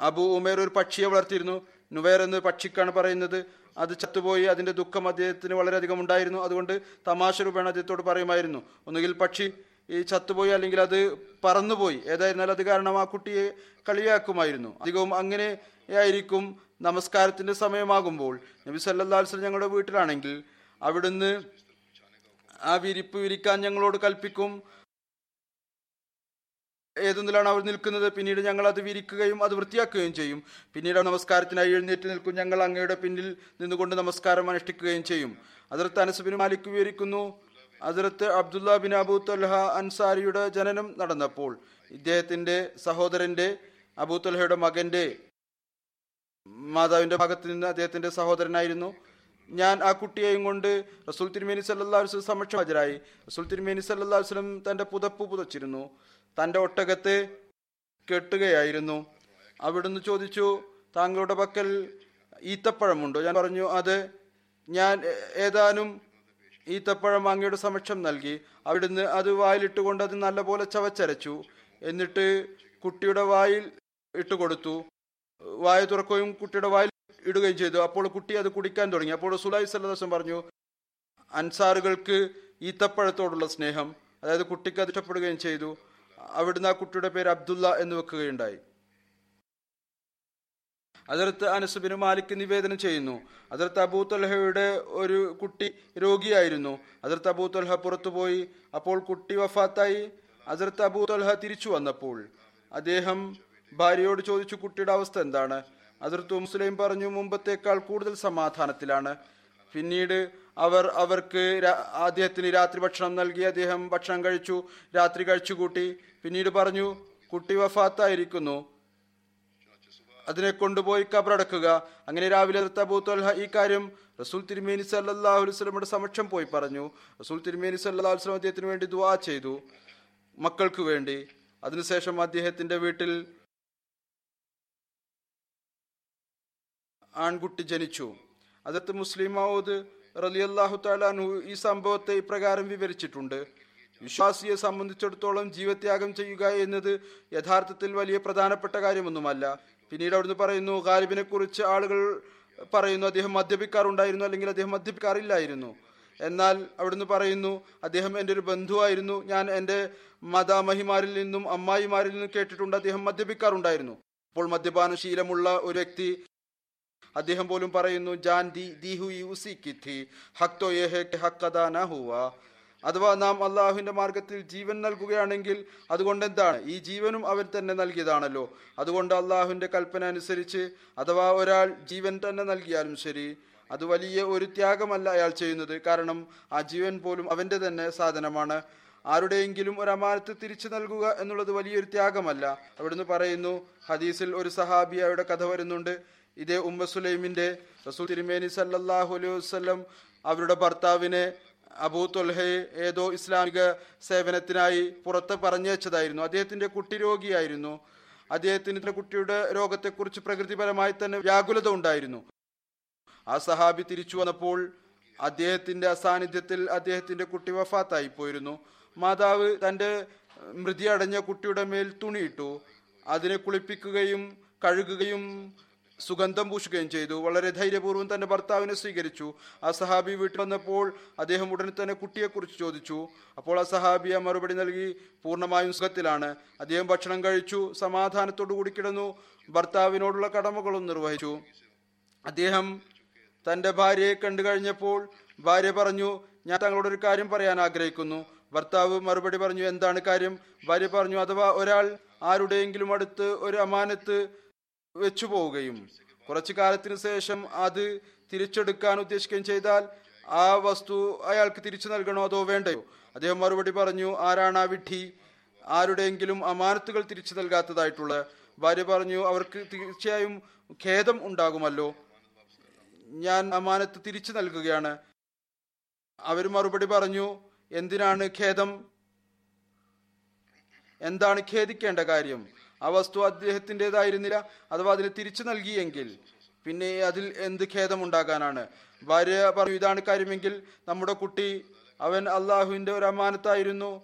അബു ഉമേർ ഒരു പക്ഷിയെ വളർത്തിയിരുന്നു. നുവൈർ എന്ന് പക്ഷിക്കാണ് പറയുന്നത്. അത് ചത്തുപോയി അതിന്റെ ദുഃഖം അദ്ദേഹത്തിന് വളരെയധികം ഉണ്ടായിരുന്നു. അതുകൊണ്ട് തമാശ രൂപേണ അദ്ദേഹത്തോട് പറയുമായിരുന്നു ഒന്നുകിൽ പക്ഷി ഈ ചത്തുപോയി അല്ലെങ്കിൽ അത് പറന്നുപോയി. ഏതായിരുന്നാലും അത് കാരണം ആ കുട്ടിയെ കളിയാക്കുമായിരുന്നു. അധികവും അങ്ങനെ ആയിരിക്കും നമസ്കാരത്തിന്റെ സമയമാകുമ്പോൾ നബി വസല്ലം ഞങ്ങളുടെ വീട്ടിലാണെങ്കിൽ അവിടുന്ന് ആ വിരിപ്പ് വിരിക്കാൻ ഞങ്ങളോട് കൽപ്പിക്കും. ഏതൊന്നിലാണ് അവർ നിൽക്കുന്നത്? പിന്നീട് ഞങ്ങൾ അത് വിരിക്കുകയും അത് വൃത്തിയാക്കുകയും ചെയ്യും. പിന്നീട് നമസ്കാരത്തിനായി എഴുന്നേറ്റ് നിൽക്കും. ഞങ്ങൾ അങ്ങയുടെ പിന്നിൽ നിന്നുകൊണ്ട് നമസ്കാരം അനുഷ്ഠിക്കുകയും ചെയ്യും. അതിർത്ത് അനസുബിന് മാലിക് വിവരിക്കുന്നു അതിർത്ത് അബ്ദുല്ല ബിൻ അബു തൊൽഹ അൻസാരിയുടെ ജനനം നടന്നപ്പോൾ ഇദ്ദേഹത്തിന്റെ സഹോദരന്റെ അബൂ മകന്റെ മാതാവിന്റെ ഭാഗത്ത് നിന്ന് അദ്ദേഹത്തിന്റെ സഹോദരനായിരുന്നു. ഞാൻ ആ കുട്ടിയെയും കൊണ്ട് റസൂൽ തിരുമേനി സല്ലാ വസ്ലം സമക്ഷം ഹാജരായി. റസൂൽ തിരുമേനി സല്ലാ വസ്ലം തന്റെ പുതപ്പ് പുതച്ചിരുന്നു. തന്റെ ഒട്ടകത്തെ കെട്ടുകയായിരുന്നു. അവിടുന്ന് ചോദിച്ചു താങ്കളുടെ പക്കൽ ഈത്തപ്പഴമുണ്ടോ? ഞാൻ പറഞ്ഞു അത് ഞാൻ ഏതാനും ഈത്തപ്പഴം അങ്ങയുടെ സമക്ഷം നൽകി. അവിടുന്ന് അത് വായിലിട്ടുകൊണ്ട് അത് നല്ലപോലെ ചവച്ചരച്ചു. എന്നിട്ട് കുട്ടിയുടെ വായിൽ ഇട്ട് കൊടുത്തു. വായ തുറക്കുകയും കുട്ടിയുടെ വായിൽ ഇടുകയും ചെയ്തു. അപ്പോൾ കുട്ടി അത് കുടിക്കാൻ തുടങ്ങി. അപ്പോൾ സുലായി സല്ലദാസം പറഞ്ഞു അൻസാറുകൾക്ക് ഈത്തപ്പഴത്തോടുള്ള സ്നേഹം. അതായത് കുട്ടിക്ക് അത് ഇഷ്ടപ്പെടുകയും ചെയ്തു. അവിടുന്ന് ആ കുട്ടിയുടെ പേര് അബ്ദുള്ള എന്ന് വെക്കുകയുണ്ടായി. അതിർത്ത് അനസുബിന് മാലിക് നിവേദനം ചെയ്യുന്നു. അതിർത്ത് അബൂ തൊൽഹയുടെ ഒരു കുട്ടി രോഗിയായിരുന്നു. അതിർത്ത് അബൂ തൊൽഹ പുറത്തുപോയി അപ്പോൾ കുട്ടി വഫാത്തായി. അതിർത്ത് അബൂ തൊൽഹ തിരിച്ചു വന്നപ്പോൾ അദ്ദേഹം ഭാര്യയോട് ചോദിച്ചു കുട്ടിയുടെ അവസ്ഥ എന്താണ്? അതിർത്ത് മുസ്ലിം പറഞ്ഞു മുമ്പത്തേക്കാൾ കൂടുതൽ സമാധാനത്തിലാണ്. പിന്നീട് അവർ അവർക്ക് അദ്ദേഹത്തിന് രാത്രി ഭക്ഷണം നൽകി. അദ്ദേഹം ഭക്ഷണം കഴിച്ചു രാത്രി കഴിച്ചു കൂട്ടി പിന്നീട് പറഞ്ഞു കുട്ടി വഫാത്തായിരിക്കുന്നു. അതിനെ കൊണ്ടുപോയി കബറടക്കുക. അങ്ങനെ രാവിലെ തബൂത്തൊൽഹ ഈ കാര്യം റസൂൽ തിരുമേനി സല്ലല്ലാഹു അലൈഹി വസല്ലമയുടെ സമക്ഷം പോയി പറഞ്ഞു. റസൂൽ തിരുമേനി സല്ലല്ലാഹു അലൈഹി വസല്ലം അദ്ദേഹത്തിന് വേണ്ടി ദുവാ ചെയ്തു മക്കൾക്ക് വേണ്ടി. അതിനുശേഷം അദ്ദേഹത്തിന്റെ വീട്ടിൽ ആൺകുട്ടി ജനിച്ചു. അതിർത്ത് മുസ്ലിം മൗദ് റലിയല്ലാഹു താലാനു ഈ സംഭവത്തെ ഇപ്രകാരം വിവരിച്ചിട്ടുണ്ട്. വിശ്വാസിയെ സംബന്ധിച്ചിടത്തോളം ജീവത്യാഗം ചെയ്യുക എന്നത് യഥാർത്ഥത്തിൽ വലിയ പ്രധാനപ്പെട്ട കാര്യമൊന്നുമല്ല. പിന്നീട് അവിടുന്ന് പറയുന്നു ഗാലിബിനെ കുറിച്ച് ആളുകൾ പറയുന്നു അദ്ദേഹം മദ്യപിക്കാറുണ്ടായിരുന്നു അല്ലെങ്കിൽ അദ്ദേഹം മദ്യപിക്കാറില്ലായിരുന്നു. എന്നാൽ അവിടുന്ന് പറയുന്നു അദ്ദേഹം എന്റെ ഒരു ബന്ധുവായിരുന്നു ഞാൻ എന്റെ മതാമഹിമാരിൽ നിന്നും അമ്മായിമാരിൽ നിന്നും കേട്ടിട്ടുണ്ട് അദ്ദേഹം മദ്യപിക്കാറുണ്ടായിരുന്നു. അപ്പോൾ മദ്യപാന ശീലമുള്ള ഒരു വ്യക്തി അദ്ദേഹം പോലും പറയുന്നു ജാൻ ദി ദി ഹു യു സി ഥി ഹക്തോ യേ ഹെ കി ഹക് അദാ ന ഹുവ. അഥവാ നാം അള്ളാഹുവിന്റെ മാർഗത്തിൽ ജീവൻ നൽകുകയാണെങ്കിൽ അതുകൊണ്ട് എന്താണ് ഈ ജീവനും അവൻ തന്നെ നൽകിയതാണല്ലോ. അതുകൊണ്ട് അള്ളാഹുവിന്റെ കൽപ്പന അനുസരിച്ച് അഥവാ ഒരാൾ ജീവൻ തന്നെ നൽകിയാലും ശരി അത് വലിയ ഒരു ത്യാഗമല്ല അയാൾ ചെയ്യുന്നത്. കാരണം ആ ജീവൻ പോലും അവന്റെ തന്നെ സാധനമാണ്. ആരുടെയെങ്കിലും ഒരു അമാനത്ത് തിരിച്ചു നൽകുക എന്നുള്ളത് വലിയൊരു ത്യാഗമല്ല. അവിടുന്ന് പറയുന്നു ഹദീസിൽ ഒരു സഹാബിയയുടെ കഥ വരുന്നുണ്ട്. ഇതേ ഉമ്മ സുലൈമിന്റെ റസൂൽ തിരുമേനി സല്ലാഹു അലൈഹി വസ്ലം അവരുടെ ഭർത്താവിനെ അബൂ തൊൽഹയെ ഏതോ ഇസ്ലാമിക സേവനത്തിനായി പുറത്ത് പറഞ്ഞയച്ചതായിരുന്നു. അദ്ദേഹത്തിന്റെ കുട്ടി രോഗിയായിരുന്നു. അദ്ദേഹത്തിന് കുട്ടിയുടെ രോഗത്തെക്കുറിച്ച് പ്രകൃതിപരമായി തന്നെ വ്യാകുലത ഉണ്ടായിരുന്നു. ആ സഹാബി തിരിച്ചു വന്നപ്പോൾ അദ്ദേഹത്തിന്റെ അസാന്നിധ്യത്തിൽ അദ്ദേഹത്തിന്റെ കുട്ടി വഫാത്തായി പോയിരുന്നു. മാതാവ് തന്റെ മൃതി അടഞ്ഞ കുട്ടിയുടെ മേൽ തുണിയിട്ടു അതിനെ കുളിപ്പിക്കുകയും കഴുകുകയും സുഗന്ധം പൂശുകയും ചെയ്തു. വളരെ ധൈര്യപൂർവം തന്റെ ഭർത്താവിനെ സ്വീകരിച്ചു. ആ സഹാബി വീട്ടിൽ വന്നപ്പോൾ അദ്ദേഹം ഉടനെ തന്നെ കുട്ടിയെക്കുറിച്ച് ചോദിച്ചു. അപ്പോൾ ആ സഹാബി ആ മറുപടി നൽകി പൂർണമായും സുഖത്തിലാണ്. അദ്ദേഹം ഭക്ഷണം കഴിച്ചു സമാധാനത്തോടു കൂടി കിടന്നു ഭർത്താവിനോടുള്ള കടമകളും നിർവഹിച്ചു. അദ്ദേഹം തന്റെ ഭാര്യയെ കണ്ടു കഴിഞ്ഞപ്പോൾ ഭാര്യ പറഞ്ഞു ഞാൻ തങ്ങളോട് ഒരു കാര്യം പറയാൻ ആഗ്രഹിക്കുന്നു. ഭർത്താവ് മറുപടി പറഞ്ഞു എന്താണ് കാര്യം? ഭാര്യ പറഞ്ഞു അഥവാ ഒരാൾ ആരുടെയെങ്കിലും അടുത്ത് ഒരു അമാനത്ത് വെച്ചു പോവുകയും കുറച്ചു കാലത്തിന് ശേഷം അത് തിരിച്ചെടുക്കാൻ ഉദ്ദേശിക്കുകയും ചെയ്താൽ ആ വസ്തു അയാൾക്ക് തിരിച്ചു നൽകണോ അതോ വേണ്ടയോ? അദ്ദേഹം മറുപടി പറഞ്ഞു ആരാണ് ആ വിഡ്ഢി? ആരുടെയെങ്കിലും അമാനത്തുകൾ തിരിച്ചു നൽകാത്തതായിട്ടുള്ള? ഭാര്യ പറഞ്ഞു അവർക്ക് തീർച്ചയായും ഖേദം ഉണ്ടാകുമല്ലോ. ഞാൻ അമാനത്ത് തിരിച്ചു നൽകുകയാണ്. അവർ മറുപടി പറഞ്ഞു എന്തിനാണ് ഖേദം? എന്താണ് ഖേദിക്കേണ്ട കാര്യം? ആ വസ്തു അദ്ദേഹത്തിന്റെതായിരുന്നില്ല. അഥവാ അതിന് തിരിച്ചു നൽകിയെങ്കിൽ പിന്നെ അതിൽ എന്ത് ഖേദമുണ്ടാകാനാണ്? ഭാര്യ പറഞ്ഞു ഇതാണ് കാര്യമെങ്കിൽ നമ്മുടെ കുട്ടി അവൻ അള്ളാഹുവിന്റെ ഒരു അമാനത്തായിരുന്നു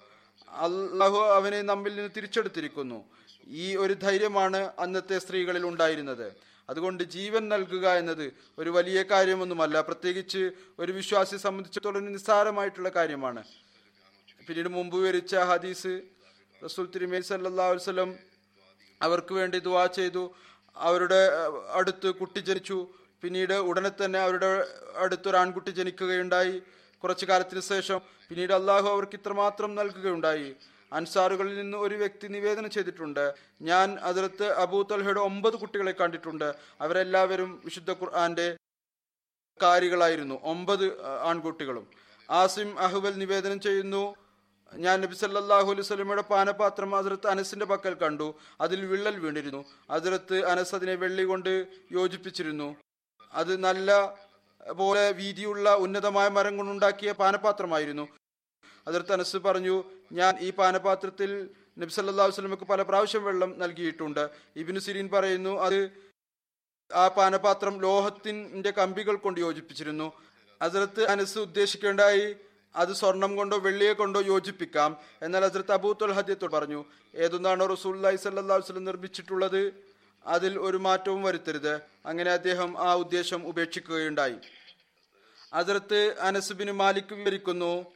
അള്ളാഹു അവനെ നമ്മിൽ നിന്ന് തിരിച്ചെടുത്തിരിക്കുന്നു. ഈ ഒരു ധൈര്യമാണ് അന്നത്തെ സ്ത്രീകളിൽ ഉണ്ടായിരുന്നത്. അതുകൊണ്ട് ജീവൻ നൽകുക എന്നത് ഒരു വലിയ കാര്യമൊന്നുമല്ല. പ്രത്യേകിച്ച് ഒരു വിശ്വാസിയെ സംബന്ധിച്ചിടത്തോളം നിസ്സാരമായിട്ടുള്ള കാര്യമാണ്. പിന്നീട് മുമ്പ് വിവരിച്ച ഹദീസ് റസൂൽ തിരുമേനി സല്ലാ വസ്ലം അവർക്ക് വേണ്ടി ദുവാ ചെയ്തു. അവരുടെ അടുത്ത് കുട്ടി ജനിച്ചു. പിന്നീട് ഉടനെ തന്നെ അവരുടെ അടുത്തൊരു ആൺകുട്ടി ജനിക്കുകയുണ്ടായി. കുറച്ചു കാലത്തിന് ശേഷം പിന്നീട് അള്ളാഹു അവർക്ക് ഇത്രമാത്രം നൽകുകയുണ്ടായി. അൻസാറുകളിൽ നിന്ന് ഒരു വ്യക്തി നിവേദനം ചെയ്തിട്ടുണ്ട്. ഞാൻ അതിലത്ത് അബൂ തൽഹയുടെ ഒമ്പത് കുട്ടികളെ കണ്ടിട്ടുണ്ട്. അവരെല്ലാവരും വിശുദ്ധ ഖുർആന്റെ കാരികളായിരുന്നു ഒമ്പത് ആൺകുട്ടികളും. ആസിം അഹ്വൽ നിവേദനം ചെയ്യുന്നു. ഞാൻ നബി സല്ലാഹു അലൈഹി വസല്ലമയുടെ പാനപാത്രം അതിർത്ത് അനസിന്റെ പക്കൽ കണ്ടു. അതിൽ വിള്ളൽ വീണിരുന്നു. അതിർത്ത് അനസ് അതിനെ വെള്ളി കൊണ്ട് യോജിപ്പിച്ചിരുന്നു. അത് നല്ല പോലെ വീതിയുള്ള ഉന്നതമായ മരം കൊണ്ടുണ്ടാക്കിയ പാനപാത്രമായിരുന്നു. അതിർത്ത് അനസ് പറഞ്ഞു ഞാൻ ഈ പാനപാത്രത്തിൽ നബി സല്ലല്ലാഹു അലൈഹി വസല്ലമക്ക് പല പ്രാവശ്യം വെള്ളം നൽകിയിട്ടുണ്ട്. ഇബിനു സിരീൻ പറയുന്നു അത് ആ പാനപാത്രം ലോഹത്തിന്റെ കമ്പികൾ കൊണ്ട് യോജിപ്പിച്ചിരുന്നു. അതിർത്ത് അനസ് ഉദ്ദേശിക്കേണ്ടായി അത് സ്വർണം കൊണ്ടോ വെള്ളിയെ കൊണ്ടോ യോജിപ്പിക്കാം. എന്നാൽ ഹസരത്ത് അബൂത്തുൽ ഹദ്യത്തോട് പറഞ്ഞു ഏതൊന്നാണോ റസൂല്ലായി സല്ലാ വസ്ലം നിർമ്മിച്ചിട്ടുള്ളത് അതിൽ ഒരു മാറ്റവും വരുത്തരുത്. അങ്ങനെ അദ്ദേഹം ആ ഉദ്ദേശം ഉപേക്ഷിക്കുകയുണ്ടായി. അതിർത്ത് അനസുബിന് മാലിക് വിവരിക്കുന്നു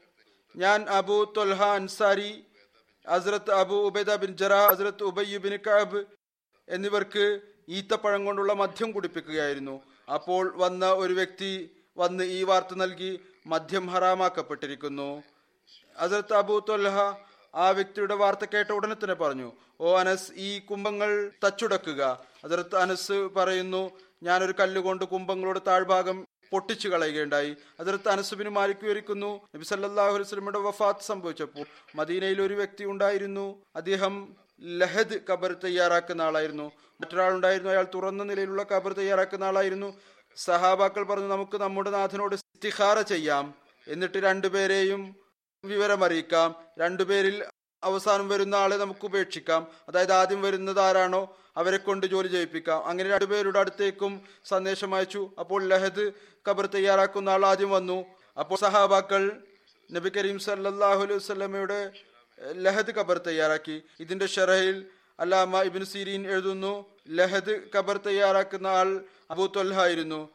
ഞാൻ അബു തൊൽഹ അൻസാരി ഹസ്രത്ത് അബു ഉബൈദ ബിൻ ജറാ ഹസ്രത്ത് ഉബയ്യുബിൻ കഅബ് എന്നിവർക്ക് ഈത്തപ്പഴം കൊണ്ടുള്ള മദ്യം കുടിപ്പിക്കുകയായിരുന്നു. അപ്പോൾ വന്ന ഒരു വ്യക്തി വന്ന് ഈ വാർത്ത നൽകി മദ്യം ഹറാമാക്കപ്പെട്ടിരിക്കുന്നു. അതിർത്ത് അബൂ തൊല്ലഹ ആ വ്യക്തിയുടെ വാർത്ത കേട്ട ഉടനെ തന്നെ പറഞ്ഞു ഓ അനസ് ഈ കുംഭങ്ങൾ തച്ചുടക്കുക. അതിർത്ത് അനസ് പറയുന്നു ഞാനൊരു കല്ലുകൊണ്ട് കുംഭങ്ങളുടെ താഴ്ഭാഗം പൊട്ടിച്ചു കളയുകയുണ്ടായി. അതിർത്ത് അനസുബിന് മാലിക് വിവരിക്കുന്നു നബി സല്ലല്ലാഹു അലൈഹി വസല്ലമയുടെ വഫാത്ത് സംഭവിച്ചപ്പോൾ മദീനയിൽ ഒരു വ്യക്തി ഉണ്ടായിരുന്നു. അദ്ദേഹം ലഹദ് കബർ തയ്യാറാക്കുന്ന ആളായിരുന്നു. മറ്റൊരാളുണ്ടായിരുന്നു അയാൾ തുറന്ന നിലയിലുള്ള കബർ തയ്യാറാക്കുന്ന ആളായിരുന്നു. സഹാബാക്കൾ പറഞ്ഞു നമുക്ക് നമ്മുടെ നാഥനോട് ഇസ്തിഖാറ ചെയ്യാം. എന്നിട്ട് രണ്ടുപേരെയും വിവരമറിയിക്കാം. രണ്ടുപേരിൽ അവസാനം വരുന്ന ആളെ നമുക്ക് ഉപേക്ഷിക്കാം. അതായത് ആദ്യം വരുന്നത് ആരാണോ അവരെ കൊണ്ട് ജോലി ചെയ്യിപ്പിക്കാം. അങ്ങനെ രണ്ടുപേരുടെ അടുത്തേക്കും സന്ദേശം അയച്ചു. അപ്പോൾ ലഹദ് ഖബർ തയ്യാറാക്കുന്ന ആൾ ആദ്യം വന്നു. അപ്പോൾ സഹാബാക്കൾ നബി കരീം സല്ലാഹു അലൈഹി വസല്ലമയുടെ ലഹദ് ഖബർ തയ്യാറാക്കി. ഇതിന്റെ ഷെറയിൽ അല്ലാമ ഇബിൻ സീരീൻ എഴുതുന്നു ലഹദ് ഖബർ തയ്യാറാക്കുന്ന ആൾ അബൂ തൊൽഹ ആയിരുന്നു.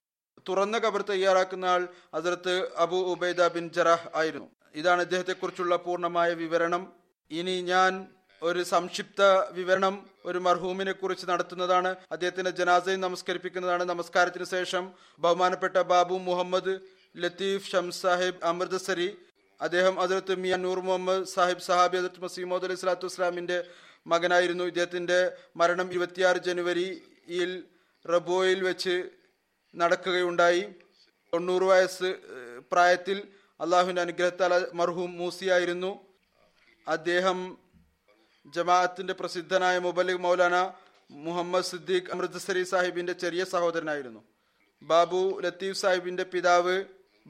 തുറന്ന കബർ തയ്യാറാക്കുന്ന ആൾ അതിർത്ത് അബു ഉബൈദ ബിൻ ജറഹ് ആയിരുന്നു. ഇതാണ് ഇദ്ദേഹത്തെ കുറിച്ചുള്ള പൂർണമായ വിവരണം. ഇനി ഞാൻ ഒരു സംക്ഷിപ്ത വിവരണം ഒരു മർഹൂമിനെ കുറിച്ച് നടത്തുന്നതാണ്. അദ്ദേഹത്തിന്റെ ജനാസയും നമസ്കരിപ്പിക്കുന്നതാണ്. നമസ്കാരത്തിന് ശേഷം ബഹുമാനപ്പെട്ട ബാബു മുഹമ്മദ് ലത്തീഫ് ഷംസ് സാഹിബ് അമൃതസരി അദ്ദേഹം അതിർത്ത് മിയ നൂർ മുഹമ്മദ് സാഹിബ് സഹാബി അതിർത്ത് മസീമോദ് അലൈഹി സ്വലാത്തു വസ്ലാമിന്റെ മകനായിരുന്നു. ഇദ്ദേഹത്തിന്റെ മരണം ഇരുപത്തിയാറ് ജനുവരിയിൽ റബോയിൽ വെച്ച് നടക്കുകയുണ്ടായി. തൊണ്ണൂറ് വയസ്സ് പ്രായത്തിൽ അള്ളാഹുവിന്റെ അനുഗ്രഹത്താൽ മർഹൂം മൂസിയായിരുന്നു. അദ്ദേഹം ജമാഅത്തിന്റെ പ്രസിദ്ധനായ മുബലിഖ് മൗലാന മുഹമ്മദ് സിദ്ദീഖ് അമൃത്സരി സാഹിബിന്റെ ചെറിയ സഹോദരനായിരുന്നു. ബാബു ലത്തീഫ് സാഹിബിന്റെ പിതാവ്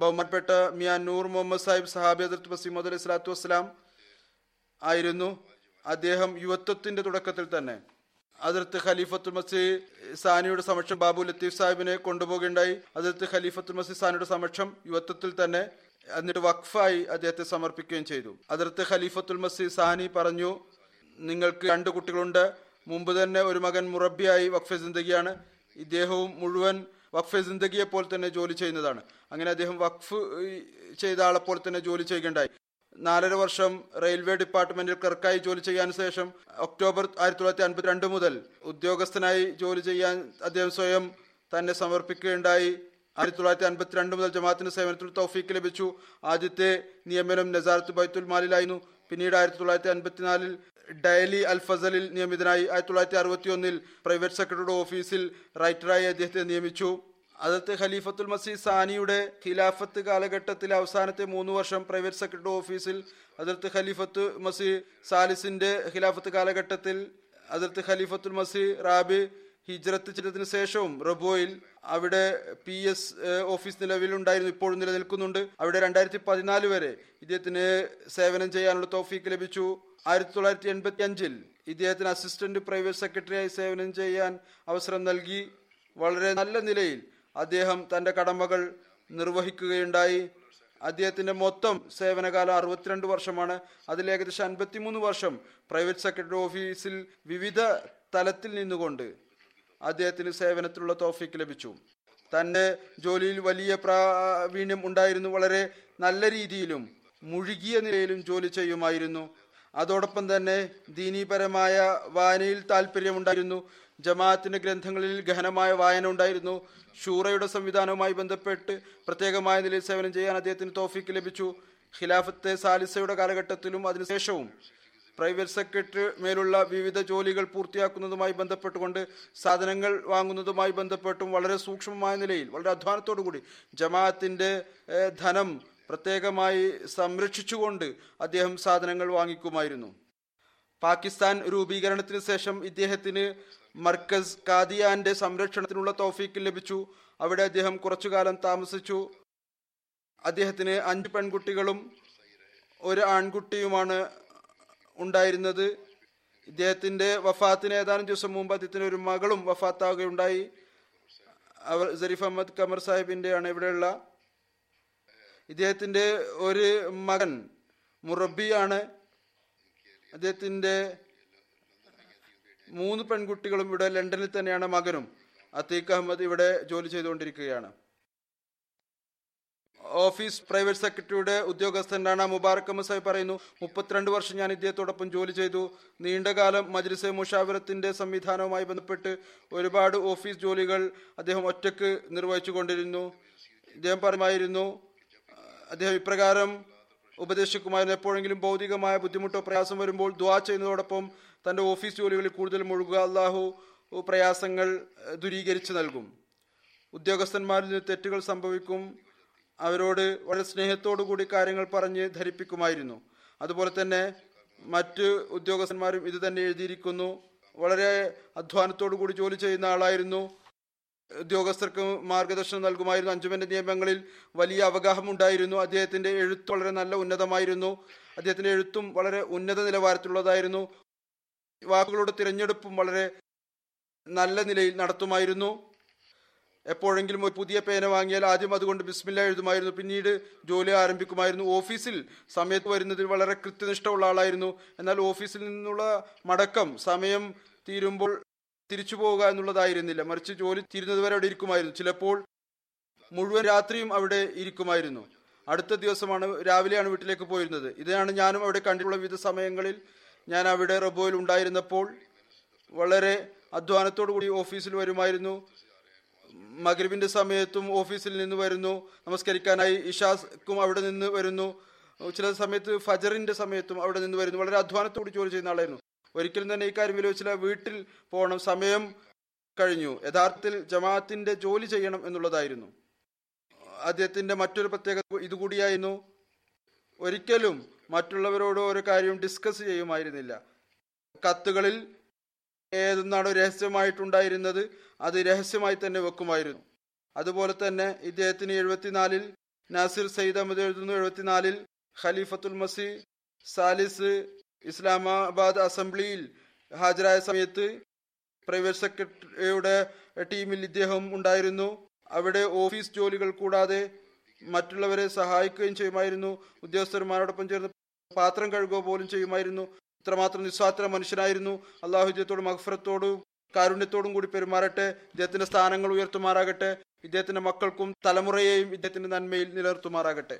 ബഹുമാനപ്പെട്ട മിയാൻ നൂർ മുഹമ്മദ് സാഹിബ് സഹാബി ഹസരത്ത് വസീമദ് അലൈഹി സ്വലാത്തു വസ്സലാം ആയിരുന്നു. അദ്ദേഹം യുവത്വത്തിന്റെ തുടക്കത്തിൽ തന്നെ അതിർത്ത് ഖലീഫത്തുൽ മസി സാനിയുടെ സമക്ഷം ബാബു ലത്തീഫ് സാഹിബിനെ കൊണ്ടുപോകുകയുണ്ടായി അതിർത്ത് ഖലീഫത്തുൽ മസി സാനിയുടെ സമക്ഷം യുവത്വത്തിൽ തന്നെ എന്നിട്ട് വഖഫായി അദ്ദേഹത്തെ സമർപ്പിക്കുകയും ചെയ്തു. അതിർത്ത് ഖലീഫത്തുൽ മസി സാനി പറഞ്ഞു നിങ്ങൾക്ക് രണ്ട് കുട്ടികളുണ്ട്. മുമ്പ് തന്നെ ഒരു മകൻ മുറബിയായി വഖഫ് സിന്ദഗിയാണ്. ഇദ്ദേഹവും മുഴുവൻ വഖഫ് സിന്ദഗിയെ പോലെ തന്നെ ജോലി ചെയ്യുന്നതാണ്. അങ്ങനെ അദ്ദേഹം വഖഫ് ചെയ്ത ആളെപ്പോലെ തന്നെ ജോലി ചെയ്യുകയുണ്ടായി. നാലര വർഷം റെയിൽവേ ഡിപ്പാർട്ട്മെന്റിൽ ക്ലർക്കായി ജോലി ചെയ്യാൻ ശേഷം ഒക്ടോബർ ആയിരത്തി തൊള്ളായിരത്തി അൻപത്തി രണ്ട് മുതൽ ഉദ്യോഗസ്ഥനായി ജോലി ചെയ്യാൻ അദ്ദേഹം സ്വയം തന്നെ സമർപ്പിക്കുകയുണ്ടായി. ആയിരത്തി തൊള്ളായിരത്തി അൻപത്തിരണ്ട് മുതൽ ജമാഅത്തിന് സേവനത്തിൽ തൗഫീക്ക് ലഭിച്ചു. ആദ്യത്തെ നിയമനം നസാറത്ത് ബൈത്തുൽ മാലിലായിരുന്നു. പിന്നീട് ആയിരത്തി തൊള്ളായിരത്തി അൻപത്തിനാലിൽ ഡയലി അൽ ഫസലിൽ നിയമിതനായി. ആയിരത്തി തൊള്ളായിരത്തി അറുപത്തി ഒന്നിൽ പ്രൈവറ്റ് സെക്രട്ടറിയുടെ ഓഫീസിൽ റൈറ്ററായി അദ്ദേഹത്തെ നിയമിച്ചു. അതത്തെ ഖലീഫത്തുൽ മസീദ് സാനിയുടെ ഖിലാഫത്ത് കാലഘട്ടത്തിൽ അവസാനത്തെ മൂന്ന് വർഷം പ്രൈവറ്റ് സെക്രട്ടറി ഓഫീസിൽ അതിർത്ത് ഖലീഫത്ത് മസി സാലിസിന്റെ ഖിലാഫത്ത് കാലഘട്ടത്തിൽ അതിർത്ത് ഖലീഫത്തുൽ മസി റാബി ഹിജ്രത്ത് ചിത്രത്തിന് ശേഷവും റബോയിൽ അവിടെ പി എസ് ഓഫീസ് നിലവിലുണ്ടായിരുന്നു ഇപ്പോഴും നിലനിൽക്കുന്നുണ്ട്. അവിടെ രണ്ടായിരത്തി പതിനാല് വരെ ഇദ്ദേഹത്തിന് സേവനം ചെയ്യാനുള്ള തോഫീക്ക് ലഭിച്ചു. ആയിരത്തി തൊള്ളായിരത്തി എൺപത്തി അഞ്ചിൽ ഇദ്ദേഹത്തിന് അസിസ്റ്റന്റ് പ്രൈവറ്റ് സെക്രട്ടറിയായി സേവനം ചെയ്യാൻ അവസരം നൽകി. വളരെ നല്ല നിലയിൽ അദ്ദേഹം തന്റെ കടമകൾ നിർവഹിക്കുകയുണ്ടായി. അദ്ദേഹത്തിന്റെ മൊത്തം സേവനകാലം അറുപത്തിരണ്ട് വർഷമാണ്. അതിൽ ഏകദേശം അൻപത്തിമൂന്ന് വർഷം പ്രൈവറ്റ് സെക്രട്ടറി ഓഫീസിൽ വിവിധ തലത്തിൽ നിന്നുകൊണ്ട് അദ്ദേഹത്തിന് സേവനത്തിലുള്ള തോഫിക്ക് ലഭിച്ചു. തന്റെ ജോലിയിൽ വലിയ പ്രാവീണ്യം ഉണ്ടായിരുന്നു. വളരെ നല്ല രീതിയിലും മുഴുകിയ നിലയിലും ജോലി ചെയ്യുമായിരുന്നു. അതോടൊപ്പം തന്നെ ദീനീപരമായ വായനയിൽ താല്പര്യമുണ്ടായിരുന്നു. ജമാഅത്തിന്റെ ഗ്രന്ഥങ്ങളിൽ ഗഹനമായ വായന ഉണ്ടായിരുന്നു. ഷൂറയുടെ സംവിധാനവുമായി ബന്ധപ്പെട്ട് പ്രത്യേകമായ നിലയിൽ സേവനം ചെയ്യാൻ അദ്ദേഹത്തിന് തോഫിക്ക് ലഭിച്ചു. ഖിലാഫത്തെ സാലിസയുടെ കാലഘട്ടത്തിലും അതിനുശേഷവും പ്രൈവറ്റ് സെക്രട്ടറി മേലുള്ള വിവിധ ജോലികൾ പൂർത്തിയാക്കുന്നതുമായി ബന്ധപ്പെട്ടുകൊണ്ട് സാധനങ്ങൾ വാങ്ങുന്നതുമായി ബന്ധപ്പെട്ടും വളരെ സൂക്ഷ്മമായ നിലയിൽ വളരെ അധ്വാനത്തോടു കൂടി ജമാഅത്തിന്റെ ധനം പ്രത്യേകമായി സംരക്ഷിച്ചുകൊണ്ട് അദ്ദേഹം സാധനങ്ങൾ വാങ്ങിക്കുമായിരുന്നു. പാകിസ്ഥാൻ രൂപീകരണത്തിന് ശേഷം ഇദ്ദേഹത്തിന് മർക്കസ് കാദിയാന്റെ സംരക്ഷണത്തിനുള്ള തോഫീക്ക് ലഭിച്ചു. അവിടെ അദ്ദേഹം കുറച്ചു കാലം താമസിച്ചു. അദ്ദേഹത്തിന് അഞ്ച് പെൺകുട്ടികളും ഒരു ആൺകുട്ടിയുമാണ് ഉണ്ടായിരുന്നത്. ഇദ്ദേഹത്തിന്റെ വഫാത്തിന് ഏതാനും ദിവസം മുമ്പ് അദ്ദേഹത്തിന് ഒരു മകളും വഫാത്താവുകയുണ്ടായി. അവർ സരീഫ് അഹമ്മദ് കമർ സാഹിബിന്റെയാണ് ഇവിടെയുള്ള. ഇദ്ദേഹത്തിന്റെ ഒരു മകൻ മുറബിയാണ് അദ്ദേഹത്തിന്റെ മൂന്ന് പെൺകുട്ടികളും ഇവിടെ ലണ്ടനിൽ തന്നെയാണ് മകനും. അത്തീഖ് അഹമ്മദ് ഇവിടെ ജോലി ചെയ്തുകൊണ്ടിരിക്കുകയാണ്. ഓഫീസ് പ്രൈവറ്റ് സെക്രട്ടറിയുടെ ഉദ്യോഗസ്ഥനാണ് മുബാറക് സാഹിബ് പറയുന്നു മുപ്പത്തിരണ്ട് വർഷം ഞാൻ ഇദ്ദേഹത്തോടൊപ്പം ജോലി ചെയ്തു. നീണ്ടകാലം മജ്ലിസെ മുഷാവരത്തിന്റെ സംവിധാനവുമായി ബന്ധപ്പെട്ട് ഒരുപാട് ഓഫീസ് ജോലികൾ അദ്ദേഹം ഒറ്റയ്ക്ക് നിർവഹിച്ചു കൊണ്ടിരുന്നു അദ്ദേഹം പറയുമായിരുന്നു അദ്ദേഹം ഇപ്രകാരം ഉപദേശിക്കുമായിരുന്നു. എപ്പോഴെങ്കിലും ഭൗതികമായ ബുദ്ധിമുട്ടോ പ്രയാസം വരുമ്പോൾ ദ്വാ ചെയ്യുന്നതോടൊപ്പം തന്റെ ഓഫീസ് ജോലികളിൽ കൂടുതൽ മുഴുകുക അള്ളാഹു പ്രയാസങ്ങൾ ദുരീകരിച്ചു നൽകും. ഉദ്യോഗസ്ഥന്മാരിൽ നിന്ന് തെറ്റുകൾ സംഭവിക്കും. അവരോട് വളരെ സ്നേഹത്തോടു കൂടി കാര്യങ്ങൾ പറഞ്ഞ് ധരിപ്പിക്കുമായിരുന്നു. അതുപോലെ തന്നെ മറ്റ് ഉദ്യോഗസ്ഥന്മാരും ഇത് തന്നെ എഴുതിയിരിക്കുന്നു. വളരെ അധ്വാനത്തോടു കൂടി ജോലി ചെയ്യുന്ന ആളായിരുന്നു. ഉദ്യോഗസ്ഥർക്ക് മാർഗദർശനം നൽകുമായിരുന്നു. അഞ്ചുമന്റെ നിയമങ്ങളിൽ വലിയ അവഗാഹം ഉണ്ടായിരുന്നു അദ്ദേഹത്തിന്റെ എഴുത്ത് വളരെ നല്ല ഉന്നതമായിരുന്നു. അദ്ദേഹത്തിന്റെ എഴുത്തും വളരെ ഉന്നത നിലവാരത്തിലുള്ളതായിരുന്നു. വാക്കുകളുടെ തിരഞ്ഞെടുപ്പും വളരെ നല്ല നിലയിൽ നടത്തുമായിരുന്നു. എപ്പോഴെങ്കിലും ഒരു പുതിയ പേന വാങ്ങിയാൽ ആദ്യം അതുകൊണ്ട് ബിസ്മില്ല എഴുതുമായിരുന്നു. പിന്നീട് ജോലി ആരംഭിക്കുമായിരുന്നു. ഓഫീസിൽ സമയത്ത് വരുന്നതിൽ വളരെ കൃത്യനിഷ്ഠമുള്ള ആളായിരുന്നു. എന്നാൽ ഓഫീസിൽ നിന്നുള്ള മടക്കം സമയം തീരുമ്പോൾ തിരിച്ചു പോവുക എന്നുള്ളതായിരുന്നില്ല. മറിച്ച് ജോലി തീരുന്നതുവരെ അവിടെ ഇരിക്കുമായിരുന്നു. ചിലപ്പോൾ മുഴുവൻ രാത്രിയും അവിടെ ഇരിക്കുമായിരുന്നു. അടുത്ത ദിവസമാണ് രാവിലെയാണ് വീട്ടിലേക്ക് പോയിരുന്നത്. ഇതാണ് ഞാനും അവിടെ കണ്ടിട്ടുള്ള വിവിധ സമയങ്ങളിൽ ഞാൻ അവിടെ റബോയിൽ ഉണ്ടായിരുന്നപ്പോൾ വളരെ അധ്വാനത്തോടു കൂടി ഓഫീസിൽ വരുമായിരുന്നു. മഗ്രിബിന്റെ സമയത്തും ഓഫീസിൽ നിന്ന് വരുന്നു. നമസ്കരിക്കാനായി ഇഷാസ്ക്കും അവിടെ നിന്ന് വരുന്നു. ചില സമയത്ത് ഫജറിന്റെ സമയത്തും അവിടെ നിന്ന് വരുന്നു. വളരെ അധ്വാനത്തോട് ജോലി ചെയ്യുന്ന ആളായിരുന്നു. ഒരിക്കലും തന്നെ ഈ കാര്യം വീട്ടിൽ പോകണം. സമയം കഴിഞ്ഞു. യഥാർത്ഥത്തിൽ ജമാഅത്തിന്റെ ജോലി ചെയ്യണം എന്നുള്ളതായിരുന്നു. അദ്ദേഹത്തിന്റെ മറ്റൊരു പ്രത്യേകത ഇതുകൂടിയായിരുന്നു. ഒരിക്കലും മറ്റുള്ളവരോട് ഒരു കാര്യവും ഡിസ്കസ് ചെയ്യുമായിരുന്നില്ല. കത്തുകളിൽ ഏതെന്നാണോ രഹസ്യമായിട്ടുണ്ടായിരുന്നത്? അത് രഹസ്യമായി തന്നെ വെക്കുമായിരുന്നു. അതുപോലെ തന്നെ ഇദ്ദേഹത്തിന് എഴുപത്തിനാലിൽ നാസിർ സയ്യിദ് അഹമ്മദ് എഴുതുന്നു. എഴുപത്തിനാലിൽ ഖലീഫത്തുൽ മസി സാലിസ് ഇസ്ലാമാബാദ് അസംബ്ലിയിൽ ഹാജരായ സമയത്ത് പ്രൈവറ്റ് സെക്രട്ടറിയുടെ ടീമിൽ ഇദ്ദേഹം ഉണ്ടായിരുന്നു. അവിടെ ഓഫീസ് ജോലികൾ കൂടാതെ മറ്റുള്ളവരെ സഹായിക്കുകയും ചെയ്യുമായിരുന്നു. ഉദ്യോഗസ്ഥന്മാരോടൊപ്പം ചേർന്ന് പാത്രം കഴുകുക പോലും ചെയ്യുമായിരുന്നു. ഇത്രമാത്രം നിസ്വാത്ര മനുഷ്യനായിരുന്നു. അള്ളാഹു ഇദ്ദേഹത്തോട് കാരുണ്യത്തോടും കൂടി പെരുമാറട്ടെ. ഇദ്ദേഹത്തിന്റെ സ്ഥാനങ്ങൾ ഉയർത്തുമാറാകട്ടെ. ഇദ്ദേഹത്തിന്റെ മക്കൾക്കും തലമുറയെയും ഇദ്ദേഹത്തിന്റെ നന്മയിൽ നിലനിർത്തുമാറാകട്ടെ.